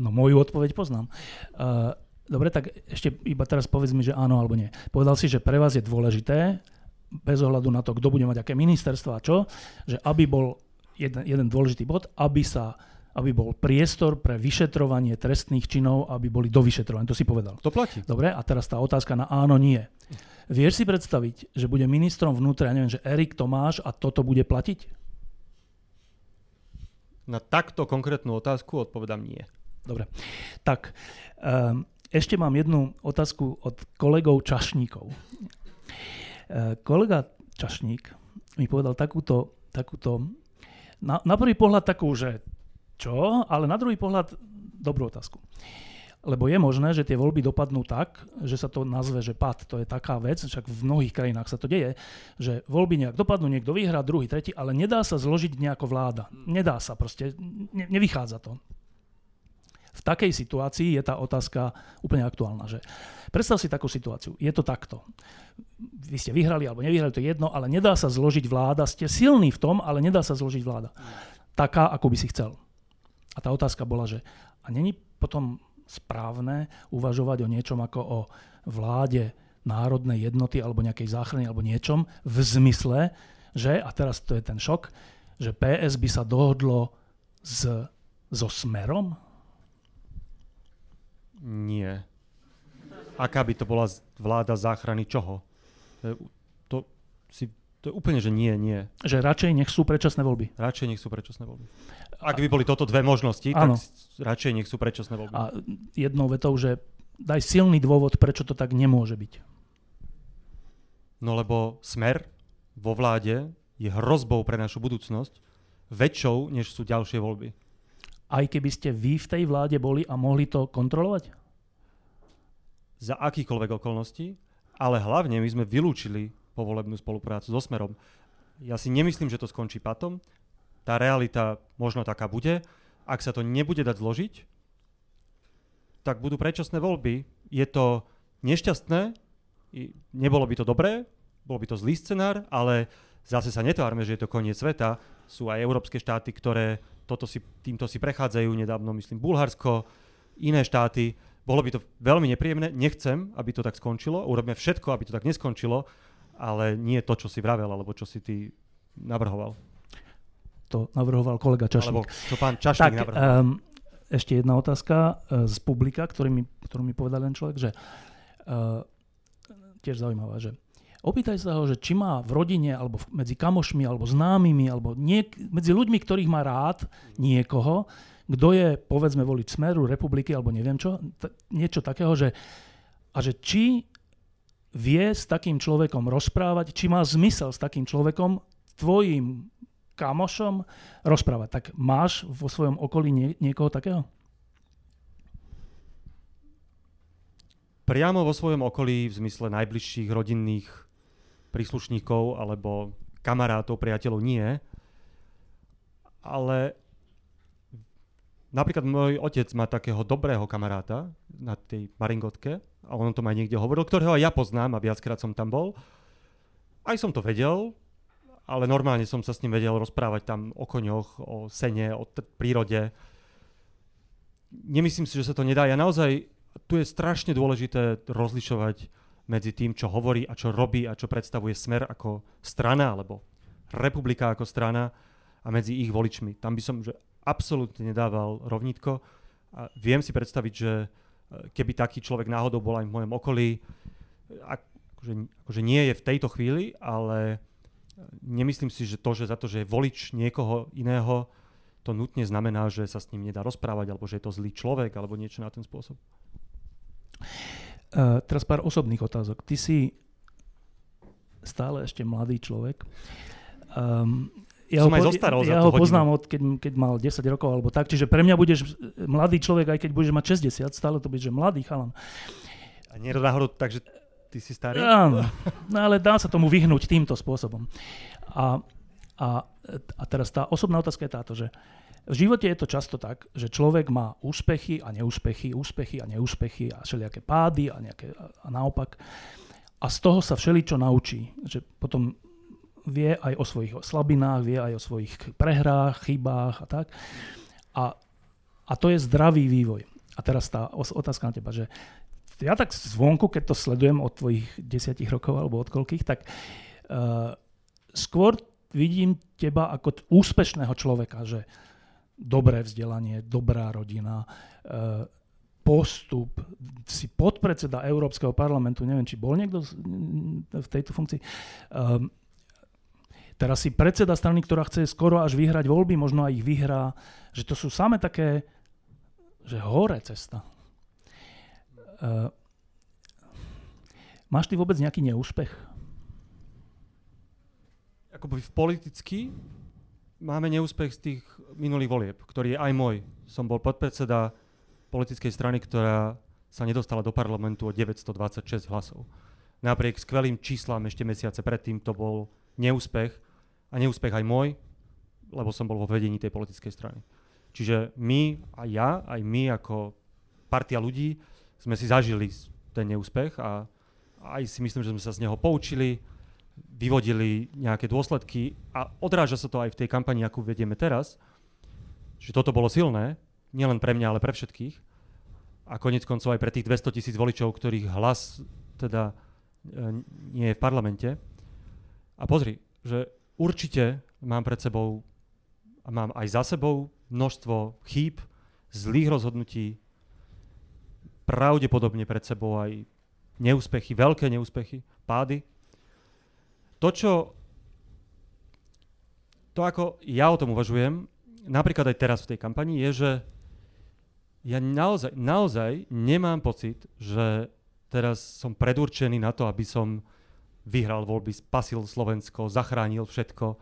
No moju odpoveď poznám. Uh, Dobre, tak ešte iba teraz povedz mi, že áno alebo nie. Povedal si, že pre vás je dôležité, bez ohľadu na to, kto bude mať aké ministerstvo a čo, že aby bol jeden, jeden dôležitý bod, aby sa aby bol priestor pre vyšetrovanie trestných činov, aby boli do vyšetrovania. To si povedal. To platí. Dobre, a teraz tá otázka na áno, nie. Vieš si predstaviť, že bude ministrom vnútra, ja neviem, že Erik Tomáš a toto bude platiť? Na takto konkrétnu otázku odpovedám nie. Dobre. Tak, um, ešte mám jednu otázku od kolegov čašníkov. E, kolega Čašník mi povedal takúto, takúto na, na prvý pohľad takú, že čo, ale na druhý pohľad dobrú otázku. Lebo je možné, že tie voľby dopadnú tak, že sa to nazve, že pad, to je taká vec, však v mnohých krajinách sa to deje, že voľby nejak dopadnú, niekto vyhrá, druhý, tretí, ale nedá sa zložiť nejako vláda. Nedá sa proste, ne, nevychádza to v takej situácii je tá otázka úplne aktuálna. Že predstav si takú situáciu. Je to takto. Vy ste vyhrali alebo nevyhrali, to je jedno, ale nedá sa zložiť vláda. Ste silní v tom, ale nedá sa zložiť vláda. Taká, ako by si chcel. A tá otázka bola, že a není potom správne uvažovať o niečom ako o vláde národnej jednoty alebo nejakej záchrany alebo niečom v zmysle, že, a teraz to je ten šok, že PS by sa dohodlo s, so Smerom, nie. Aká by to bola vláda záchrany čoho? To, si, to je úplne, že nie, nie. Že radšej nech sú predčasné voľby. Radšej nech sú predčasné voľby. Ak by boli toto dve možnosti, ano. tak radšej nech sú predčasné voľby. A jednou vetou, že daj silný dôvod, prečo to tak nemôže byť. No lebo smer vo vláde je hrozbou pre našu budúcnosť väčšou, než sú ďalšie voľby aj keby ste vy v tej vláde boli a mohli to kontrolovať? Za akýchkoľvek okolností, ale hlavne my sme vylúčili povolebnú spoluprácu so Smerom. Ja si nemyslím, že to skončí patom. Tá realita možno taká bude. Ak sa to nebude dať zložiť, tak budú predčasné voľby. Je to nešťastné, nebolo by to dobré, bol by to zlý scenár, ale zase sa netvárme, že je to koniec sveta. Sú aj európske štáty, ktoré toto si, týmto si prechádzajú nedávno, myslím, Bulharsko, iné štáty. Bolo by to veľmi nepríjemné, nechcem, aby to tak skončilo, urobíme všetko, aby to tak neskončilo, ale nie to, čo si vravel, alebo čo si ty navrhoval. To navrhoval kolega Čašník. Alebo čo pán Čašník tak, navrhoval. Um, ešte jedna otázka uh, z publika, ktorý mi, ktorú mi povedal ten človek, že uh, tiež zaujímavá, že opýtaj sa ho, že či má v rodine, alebo medzi kamošmi, alebo známymi, alebo niek- medzi ľuďmi, ktorých má rád, niekoho, kto je, povedzme, volič Smeru, republiky, alebo neviem čo, t- niečo takého, že, a že či vie s takým človekom rozprávať, či má zmysel s takým človekom, tvojim kamošom rozprávať. Tak máš vo svojom okolí nie, niekoho takého? Priamo vo svojom okolí v zmysle najbližších rodinných príslušníkov alebo kamarátov, priateľov nie. Ale napríklad môj otec má takého dobrého kamaráta na tej Maringotke a on to ma niekde hovoril, ktorého aj ja poznám a viackrát som tam bol. Aj som to vedel, ale normálne som sa s ním vedel rozprávať tam o koňoch, o sene, o t- prírode. Nemyslím si, že sa to nedá. Ja naozaj, tu je strašne dôležité rozlišovať medzi tým, čo hovorí a čo robí a čo predstavuje smer ako strana alebo republika ako strana a medzi ich voličmi. Tam by som že absolútne nedával rovnítko a viem si predstaviť, že e, keby taký človek náhodou bol aj v mojom okolí, akože, akože nie je v tejto chvíli, ale nemyslím si, že to, že za to, že je volič niekoho iného, to nutne znamená, že sa s ním nedá rozprávať, alebo že je to zlý človek, alebo niečo na ten spôsob. Uh, teraz pár osobných otázok. Ty si stále ešte mladý človek. Um, ja Som ho, aj zostaral ja ho poznám od keď, keď mal 10 rokov alebo tak, čiže pre mňa budeš mladý človek, aj keď budeš mať 60, stále to budeš mladý chalan. A náhodou takže Ty si starý? Áno, no ale dá sa tomu vyhnúť týmto spôsobom. A, a, a teraz tá osobná otázka je táto, že v živote je to často tak, že človek má úspechy a neúspechy, úspechy a neúspechy a všelijaké pády a, nejaké, a naopak. A z toho sa všeličo naučí. Že potom vie aj o svojich slabinách, vie aj o svojich prehrách, chybách a tak. A, a to je zdravý vývoj. A teraz tá otázka na teba, že ja tak zvonku, keď to sledujem od tvojich desiatich rokov alebo od koľkých, tak uh, skôr vidím teba ako úspešného človeka, že dobré vzdelanie, dobrá rodina, uh, postup, si podpredseda Európskeho parlamentu, neviem, či bol niekto v tejto funkcii. Um, teraz si predseda strany, ktorá chce skoro až vyhrať voľby, možno aj ich vyhrá, že to sú same také, že hore cesta. Uh, máš ty vôbec nejaký neúspech? Akoby v politicky máme neúspech z tých minulých volieb, ktorý je aj môj. Som bol podpredseda politickej strany, ktorá sa nedostala do parlamentu o 926 hlasov. Napriek skvelým číslam ešte mesiace predtým to bol neúspech a neúspech aj môj, lebo som bol vo vedení tej politickej strany. Čiže my, aj ja, aj my ako partia ľudí sme si zažili ten neúspech a aj si myslím, že sme sa z neho poučili, vyvodili nejaké dôsledky a odráža sa to aj v tej kampani, akú vedieme teraz, že toto bolo silné, nielen pre mňa, ale pre všetkých a konec koncov aj pre tých 200 tisíc voličov, ktorých hlas teda e, nie je v parlamente. A pozri, že určite mám pred sebou a mám aj za sebou množstvo chýb, zlých rozhodnutí, pravdepodobne pred sebou aj neúspechy, veľké neúspechy, pády. To, čo to, ako ja o tom uvažujem, napríklad aj teraz v tej kampani, je, že ja naozaj, naozaj nemám pocit, že teraz som predurčený na to, aby som vyhral voľby, spasil Slovensko, zachránil všetko.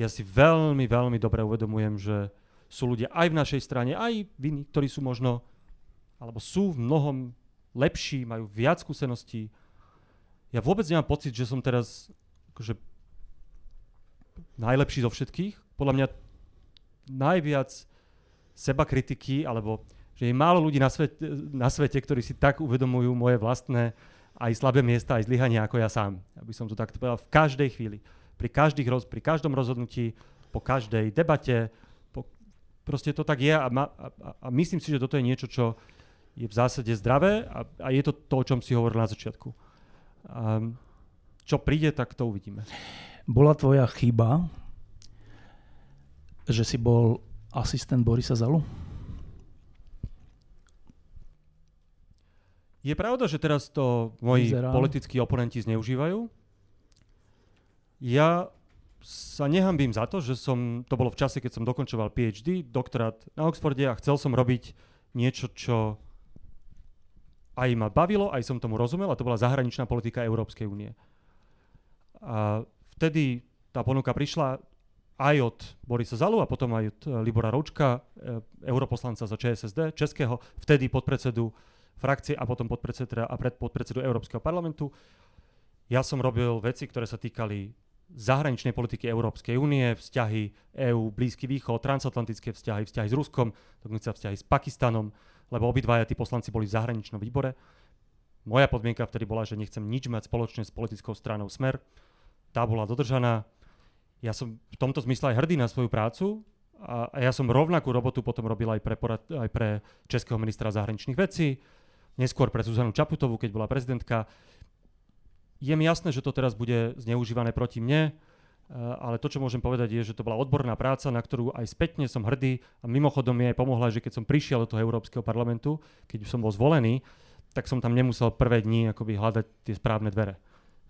Ja si veľmi, veľmi dobre uvedomujem, že sú ľudia aj v našej strane, aj v ktorí sú možno alebo sú v mnohom lepší, majú viac skúseností. Ja vôbec nemám pocit, že som teraz akože najlepší zo všetkých. Podľa mňa najviac seba kritiky, alebo že je málo ľudí na svete, na svete, ktorí si tak uvedomujú moje vlastné aj slabé miesta, aj zlyhania ako ja sám. Aby som to takto povedal v každej chvíli. Pri, každých pri každom rozhodnutí, po každej debate, po Proste to tak je a, ma, a, a myslím si, že toto je niečo, čo je v zásade zdravé a, a je to to, o čom si hovoril na začiatku. A čo príde, tak to uvidíme. Bola tvoja chyba, že si bol asistent Borisa Zalu? Je pravda, že teraz to moji Vyzerá. politickí oponenti zneužívajú. Ja sa nehambím za to, že som, to bolo v čase, keď som dokončoval PhD, doktorát na Oxforde a chcel som robiť niečo, čo aj ma bavilo, aj som tomu rozumel a to bola zahraničná politika Európskej únie. A vtedy tá ponuka prišla aj od Borisa Zalu a potom aj od eh, Libora Roučka, e, europoslanca za ČSSD, českého, vtedy podpredsedu frakcie a potom podpredseda a podpredsedu Európskeho parlamentu. Ja som robil veci, ktoré sa týkali zahraničnej politiky Európskej únie, vzťahy EÚ, Blízky východ, transatlantické vzťahy, vzťahy s Ruskom, dokonca vzťahy s Pakistanom, lebo obidvaja tí poslanci boli v zahraničnom výbore. Moja podmienka vtedy bola, že nechcem nič mať spoločne s politickou stranou Smer. Tá bola dodržaná. Ja som v tomto zmysle aj hrdý na svoju prácu a, a ja som rovnakú robotu potom robil aj pre, porad, aj pre českého ministra zahraničných vecí, neskôr pre Zuzanu Čaputovú, keď bola prezidentka. Je mi jasné, že to teraz bude zneužívané proti mne, eh, ale to, čo môžem povedať, je, že to bola odborná práca, na ktorú aj spätne som hrdý a mimochodom mi aj pomohla, že keď som prišiel do toho Európskeho parlamentu, keď som bol zvolený, tak som tam nemusel prvé dni akoby hľadať tie správne dvere.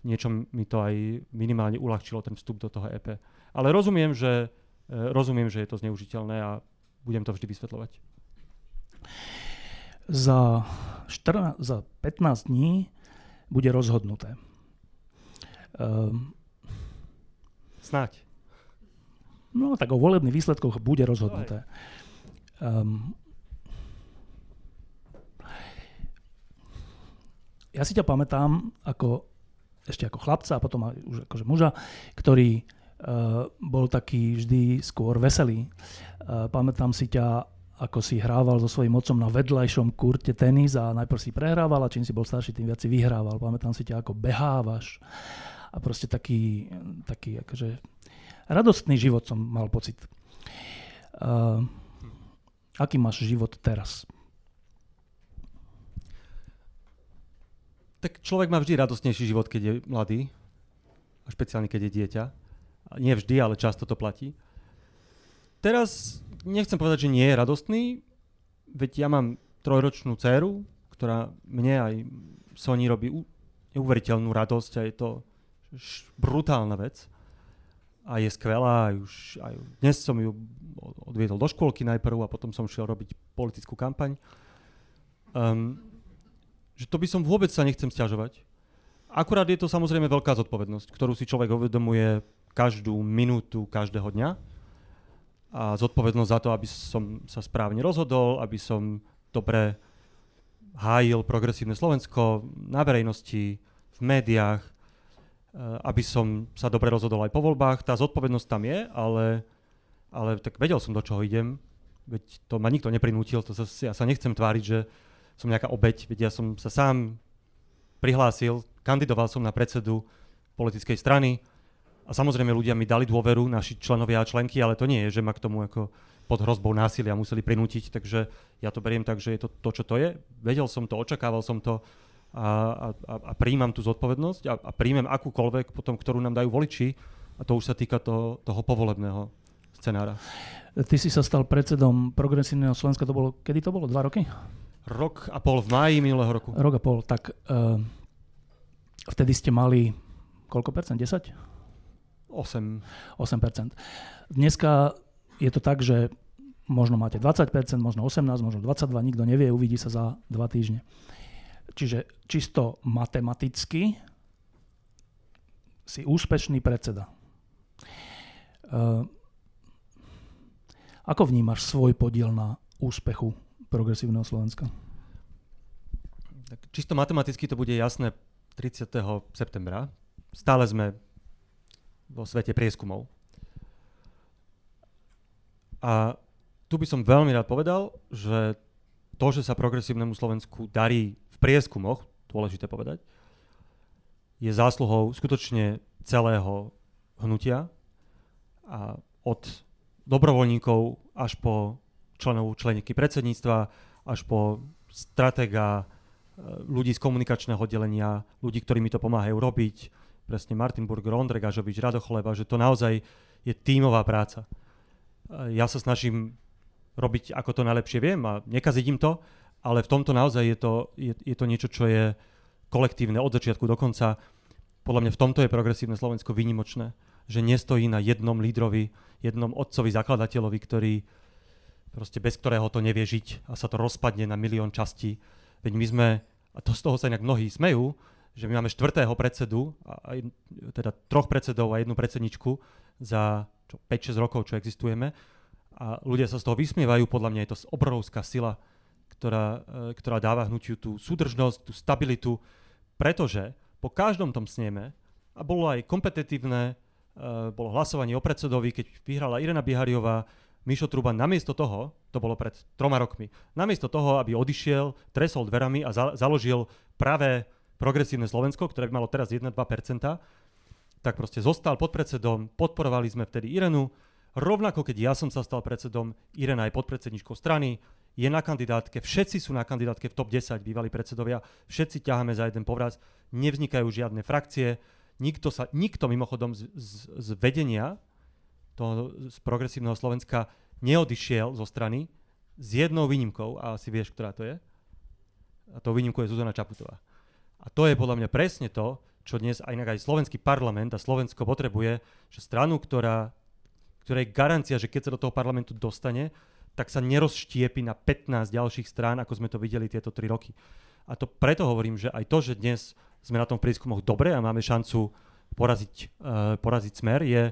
Niečo mi to aj minimálne uľahčilo ten vstup do toho EP. Ale rozumiem, že, eh, rozumiem, že je to zneužiteľné a budem to vždy vysvetľovať. Za 14, za 15 dní bude rozhodnuté. Um, Snáď. No tak o volebných výsledkoch bude rozhodnuté. Um, ja si ťa pamätám ako ešte ako chlapca a potom už akože muža, ktorý uh, bol taký vždy skôr veselý. Uh, pamätám si ťa ako si hrával so svojím otcom na vedľajšom kurte tenis a najprv si prehrával a čím si bol starší, tým viac si vyhrával. Pamätám si ťa, ako behávaš a proste taký, taký akože radostný život som mal pocit. Uh, aký máš život teraz? Tak človek má vždy radostnejší život, keď je mladý, a špeciálne keď je dieťa. Nie vždy, ale často to platí. Teraz nechcem povedať, že nie je radostný, veď ja mám trojročnú dceru, ktorá mne aj Sony robí neuveriteľnú radosť a je to brutálna vec a je skvelá. Aj už, aj dnes som ju odviedol do škôlky najprv a potom som šiel robiť politickú kampaň. Um, že to by som vôbec sa nechcem stiažovať. Akurát je to samozrejme veľká zodpovednosť, ktorú si človek uvedomuje každú minútu každého dňa a zodpovednosť za to, aby som sa správne rozhodol, aby som dobre hájil progresívne Slovensko na verejnosti, v médiách, eh, aby som sa dobre rozhodol aj po voľbách. Tá zodpovednosť tam je, ale, ale tak vedel som, do čoho idem. Veď to ma nikto neprinútil, to sa, ja sa nechcem tváriť, že som nejaká obeď, veď ja som sa sám prihlásil, kandidoval som na predsedu politickej strany, a samozrejme ľudia mi dali dôveru, naši členovia a členky, ale to nie je, že ma k tomu ako pod hrozbou násilia museli prinútiť, takže ja to beriem tak, že je to to, čo to je. Vedel som to, očakával som to a, a, a príjmam tú zodpovednosť a, a príjmem akúkoľvek potom, ktorú nám dajú voliči a to už sa týka to, toho povolebného scenára. Ty si sa stal predsedom Progresívneho Slovenska, to bolo, kedy to bolo, dva roky? Rok a pol v máji minulého roku. Rok a pol, tak uh, vtedy ste mali koľko percent? 10? 8. 8%. Dneska je to tak, že možno máte 20%, možno 18%, možno 22%, nikto nevie, uvidí sa za dva týždne. Čiže čisto matematicky si úspešný predseda. Uh, ako vnímaš svoj podiel na úspechu progresívneho Slovenska? Tak čisto matematicky to bude jasné 30. septembra. Stále sme vo svete prieskumov. A tu by som veľmi rád povedal, že to, že sa progresívnemu Slovensku darí v prieskumoch, dôležité povedať, je zásluhou skutočne celého hnutia a od dobrovoľníkov až po členov, členky predsedníctva, až po stratega, e, ľudí z komunikačného oddelenia, ľudí, ktorí mi to pomáhajú robiť, presne Martin Burger, Ondrej Gažovič, Rado Chleba, že to naozaj je tímová práca. Ja sa snažím robiť ako to najlepšie viem a nekazím to, ale v tomto naozaj je to, je, je to niečo, čo je kolektívne od začiatku do konca. Podľa mňa v tomto je progresívne Slovensko výnimočné, že nestojí na jednom lídrovi, jednom otcovi zakladateľovi, ktorý proste bez ktorého to nevie žiť a sa to rozpadne na milión častí. Veď my sme, a to z toho sa inak mnohí smejú, že my máme štvrtého predsedu, a, teda troch predsedov a jednu predsedničku za 5-6 rokov, čo existujeme. A ľudia sa z toho vysmievajú, podľa mňa je to obrovská sila, ktorá, e, ktorá dáva hnutiu tú súdržnosť, tú stabilitu, pretože po každom tom sneme, a bolo aj kompetitívne, e, bolo hlasovanie o predsedovi, keď vyhrala Irena Bihariová, Mišo Truban namiesto toho, to bolo pred troma rokmi, namiesto toho, aby odišiel, tresol dverami a za, založil práve progresívne Slovensko, ktoré by malo teraz 1-2%, tak proste zostal pod predsedom, podporovali sme vtedy Irenu, rovnako keď ja som sa stal predsedom, Irena je podpredsedničkou strany, je na kandidátke, všetci sú na kandidátke v top 10 bývalí predsedovia, všetci ťaháme za jeden povraz, nevznikajú žiadne frakcie, nikto, sa, nikto mimochodom z, z, z vedenia toho z progresívneho Slovenska neodišiel zo strany s jednou výnimkou, a asi vieš, ktorá to je. A tou výnimkou je Zuzana Čaputová. A to je podľa mňa presne to, čo dnes aj, aj slovenský parlament a Slovensko potrebuje, že stranu, ktorá, ktorá je garancia, že keď sa do toho parlamentu dostane, tak sa nerozštiepi na 15 ďalších strán, ako sme to videli tieto 3 roky. A to preto hovorím, že aj to, že dnes sme na tom prieskumoch dobre a máme šancu poraziť, uh, poraziť smer, je,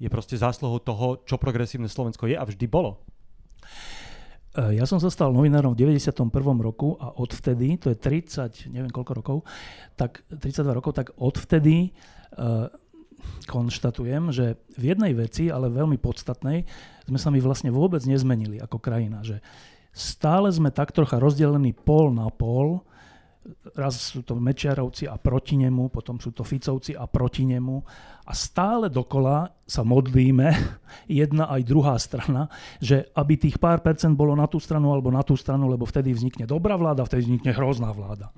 je proste zásluhou toho, čo progresívne Slovensko je a vždy bolo. E, ja som sa stal novinárom v 91. roku a odvtedy, to je 30, neviem koľko rokov, tak 32 rokov, tak odvtedy uh, konštatujem, že v jednej veci, ale veľmi podstatnej, sme sa my vlastne vôbec nezmenili ako krajina. Že stále sme tak trocha rozdelení pol na pol raz sú to Mečiarovci a proti nemu, potom sú to Ficovci a proti nemu a stále dokola sa modlíme, jedna aj druhá strana, že aby tých pár percent bolo na tú stranu alebo na tú stranu, lebo vtedy vznikne dobrá vláda, vtedy vznikne hrozná vláda.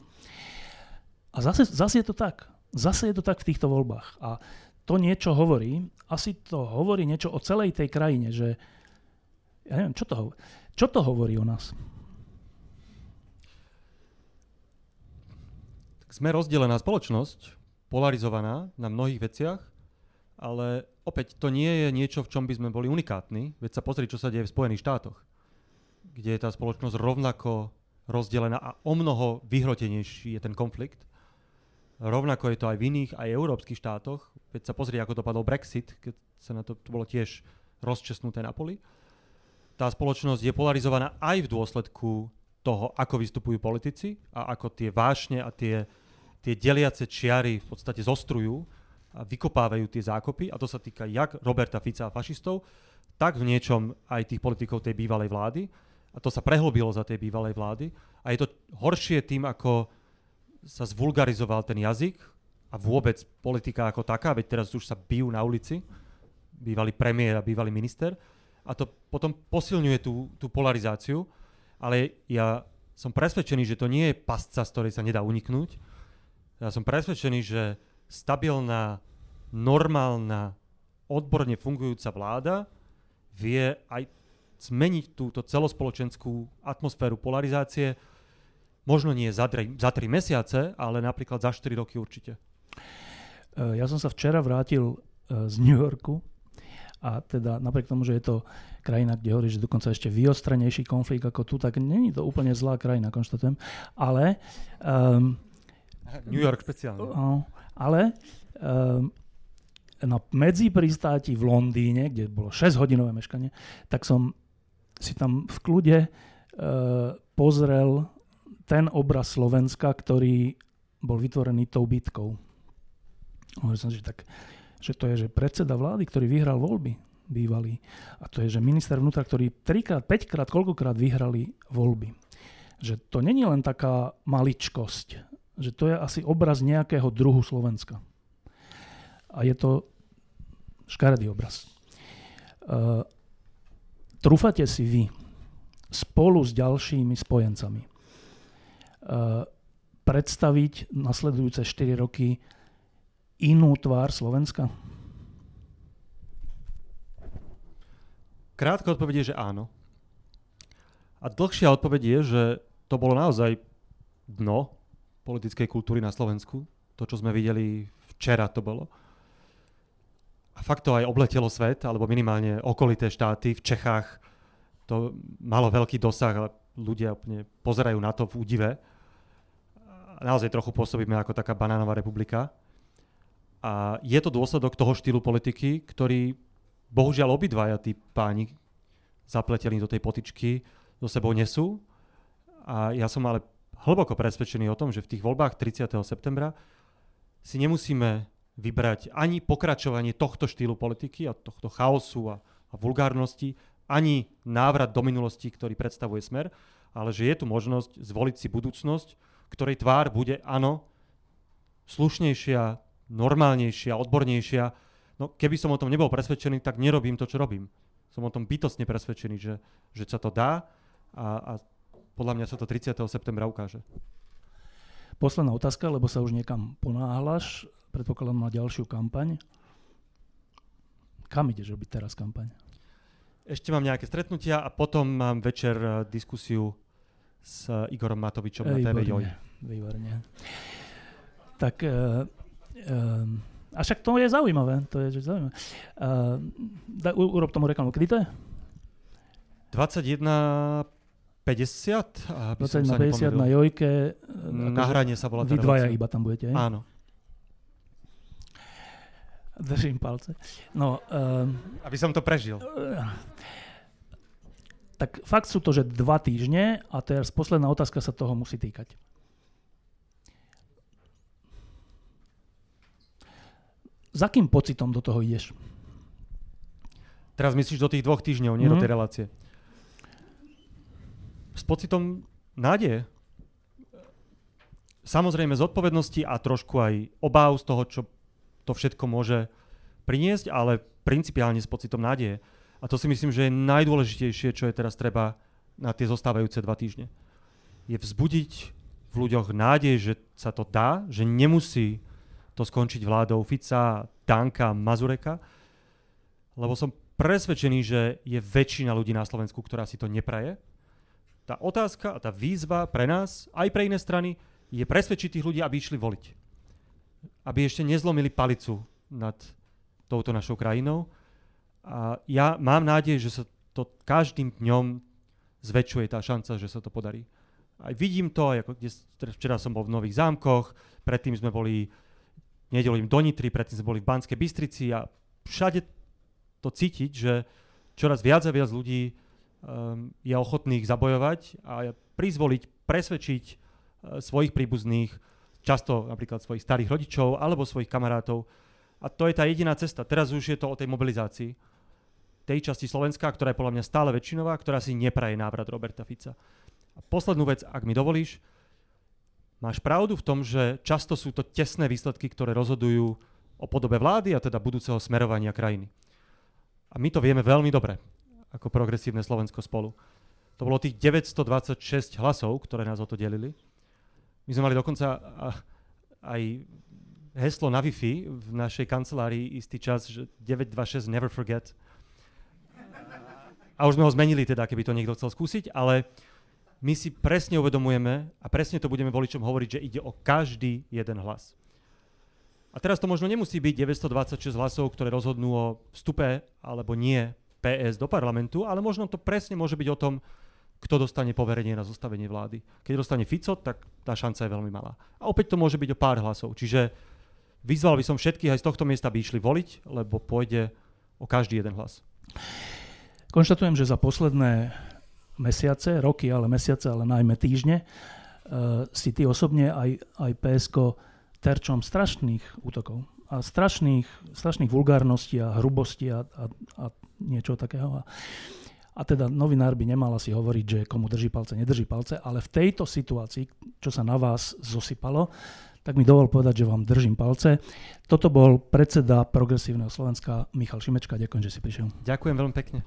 A zase, zase je to tak. Zase je to tak v týchto voľbách. A to niečo hovorí, asi to hovorí niečo o celej tej krajine, že ja neviem, čo to. Čo to hovorí o nás? Sme rozdelená spoločnosť, polarizovaná na mnohých veciach, ale opäť to nie je niečo, v čom by sme boli unikátni. Veď sa pozri, čo sa deje v Spojených štátoch, kde je tá spoločnosť rovnako rozdelená a o mnoho vyhrotenejší je ten konflikt. Rovnako je to aj v iných, aj európskych štátoch. Veď sa pozri, ako dopadol Brexit, keď sa na to, to bolo tiež rozčesnuté na poli. Tá spoločnosť je polarizovaná aj v dôsledku toho, ako vystupujú politici a ako tie vášne a tie tie deliace čiary v podstate zostrujú a vykopávajú tie zákopy a to sa týka jak Roberta Fica a fašistov, tak v niečom aj tých politikov tej bývalej vlády. A to sa prehlbilo za tej bývalej vlády. A je to horšie tým, ako sa zvulgarizoval ten jazyk a vôbec politika ako taká, veď teraz už sa bijú na ulici, bývalý premiér a bývalý minister. A to potom posilňuje tú, tú polarizáciu, ale ja som presvedčený, že to nie je pasca, z ktorej sa nedá uniknúť, ja som presvedčený, že stabilná, normálna, odborne fungujúca vláda vie aj zmeniť túto celospoločenskú atmosféru polarizácie, možno nie za tri, za tri mesiace, ale napríklad za 4 roky určite. E, ja som sa včera vrátil e, z New Yorku a teda napriek tomu, že je to krajina, kde hovorí, že dokonca ešte vyostrenejší konflikt ako tu, tak není to úplne zlá krajina, konštatujem. Ale um, New York špeciálne. No, ale um, na medzi pristáti v Londýne, kde bolo 6-hodinové meškanie, tak som si tam v kľude uh, pozrel ten obraz Slovenska, ktorý bol vytvorený tou bitkou. Hovoril som že, tak, že to je že predseda vlády, ktorý vyhral voľby bývalý. A to je, že minister vnútra, ktorý trikrát, päťkrát, koľkokrát vyhrali voľby. Že to není len taká maličkosť, že to je asi obraz nejakého druhu Slovenska. A je to škaredý obraz. Uh, trúfate si vy spolu s ďalšími spojencami predstaviť nasledujúce 4 roky inú tvár Slovenska? Krátka odpoveď je, že áno. A dlhšia odpoveď je, že to bolo naozaj dno politickej kultúry na Slovensku. To, čo sme videli včera, to bolo. A fakt to aj obletelo svet, alebo minimálne okolité štáty. V Čechách to malo veľký dosah, ale ľudia úplne pozerajú na to v údive naozaj trochu pôsobíme ako taká banánová republika. A je to dôsledok toho štýlu politiky, ktorý bohužiaľ obidvaja tí páni zapletení do tej potičky so sebou nesú. A ja som ale hlboko presvedčený o tom, že v tých voľbách 30. septembra si nemusíme vybrať ani pokračovanie tohto štýlu politiky a tohto chaosu a, a vulgárnosti, ani návrat do minulosti, ktorý predstavuje smer, ale že je tu možnosť zvoliť si budúcnosť, ktorej tvár bude, áno, slušnejšia, normálnejšia, odbornejšia. No keby som o tom nebol presvedčený, tak nerobím to, čo robím. Som o tom bytostne presvedčený, že, že sa to dá a, a podľa mňa sa to 30. septembra ukáže. Posledná otázka, lebo sa už niekam ponáhľaš. Predpokladám na ďalšiu kampaň. Kam ideš robiť teraz kampaň? Ešte mám nejaké stretnutia a potom mám večer eh, diskusiu s Igorom Matovičom na TV Joj. Výborne. Tak uh, uh, a však to je zaujímavé. To je že zaujímavé. Uh, da, urob tomu reklamu. Kedy to je? 21 50, aby 20 na 50 na Jojke. Na hranie sa bola Vy dvaja iba tam budete, hej? Áno. Držím palce. No, um, aby som to prežil. Uh, tak fakt sú to, že dva týždne a teraz posledná otázka sa toho musí týkať. Za akým pocitom do toho ideš? Teraz myslíš do tých dvoch týždňov, nie mm-hmm. do tej mhm. relácie. S pocitom nádeje. Samozrejme z odpovednosti a trošku aj obáv z toho, čo to všetko môže priniesť, ale principiálne s pocitom nádeje. A to si myslím, že je najdôležitejšie, čo je teraz treba na tie zostávajúce dva týždne. Je vzbudiť v ľuďoch nádej, že sa to dá, že nemusí to skončiť vládou Fica, Danka, Mazureka, lebo som presvedčený, že je väčšina ľudí na Slovensku, ktorá si to nepraje. Tá otázka a tá výzva pre nás, aj pre iné strany, je presvedčiť tých ľudí, aby išli voliť. Aby ešte nezlomili palicu nad touto našou krajinou a ja mám nádej, že sa to každým dňom zväčšuje tá šanca, že sa to podarí. Aj vidím to, ako kde, včera som bol v Nových zámkoch, predtým sme boli nedelím do Nitry, predtým sme boli v Banskej Bystrici a všade to cítiť, že čoraz viac a viac ľudí um, je ochotných zabojovať a prizvoliť, presvedčiť uh, svojich príbuzných, často napríklad svojich starých rodičov alebo svojich kamarátov. A to je tá jediná cesta. Teraz už je to o tej mobilizácii tej časti Slovenska, ktorá je podľa mňa stále väčšinová, ktorá si nepraje návrat Roberta Fica. A poslednú vec, ak mi dovolíš, máš pravdu v tom, že často sú to tesné výsledky, ktoré rozhodujú o podobe vlády a teda budúceho smerovania krajiny. A my to vieme veľmi dobre, ako progresívne Slovensko spolu. To bolo tých 926 hlasov, ktoré nás o to delili. My sme mali dokonca aj heslo na Wi-Fi v našej kancelárii istý čas, že 926 never forget. A už sme ho zmenili teda, keby to niekto chcel skúsiť, ale my si presne uvedomujeme a presne to budeme voličom hovoriť, že ide o každý jeden hlas. A teraz to možno nemusí byť 926 hlasov, ktoré rozhodnú o vstupe alebo nie PS do parlamentu, ale možno to presne môže byť o tom, kto dostane poverenie na zostavenie vlády. Keď dostane Fico, tak tá šanca je veľmi malá. A opäť to môže byť o pár hlasov. Čiže vyzval by som všetkých aj z tohto miesta, aby išli voliť, lebo pôjde o každý jeden hlas. Konštatujem, že za posledné mesiace, roky, ale mesiace, ale najmä týždne, uh, si ty osobne aj, aj PSK terčom strašných útokov a strašných, strašných vulgárností a hrubostí a, a, a niečo takého. A, a teda novinár by nemal asi hovoriť, že komu drží palce, nedrží palce, ale v tejto situácii, čo sa na vás zosypalo, tak mi dovol povedať, že vám držím palce. Toto bol predseda Progresívneho Slovenska Michal Šimečka. Ďakujem, že si prišiel. Ďakujem veľmi pekne.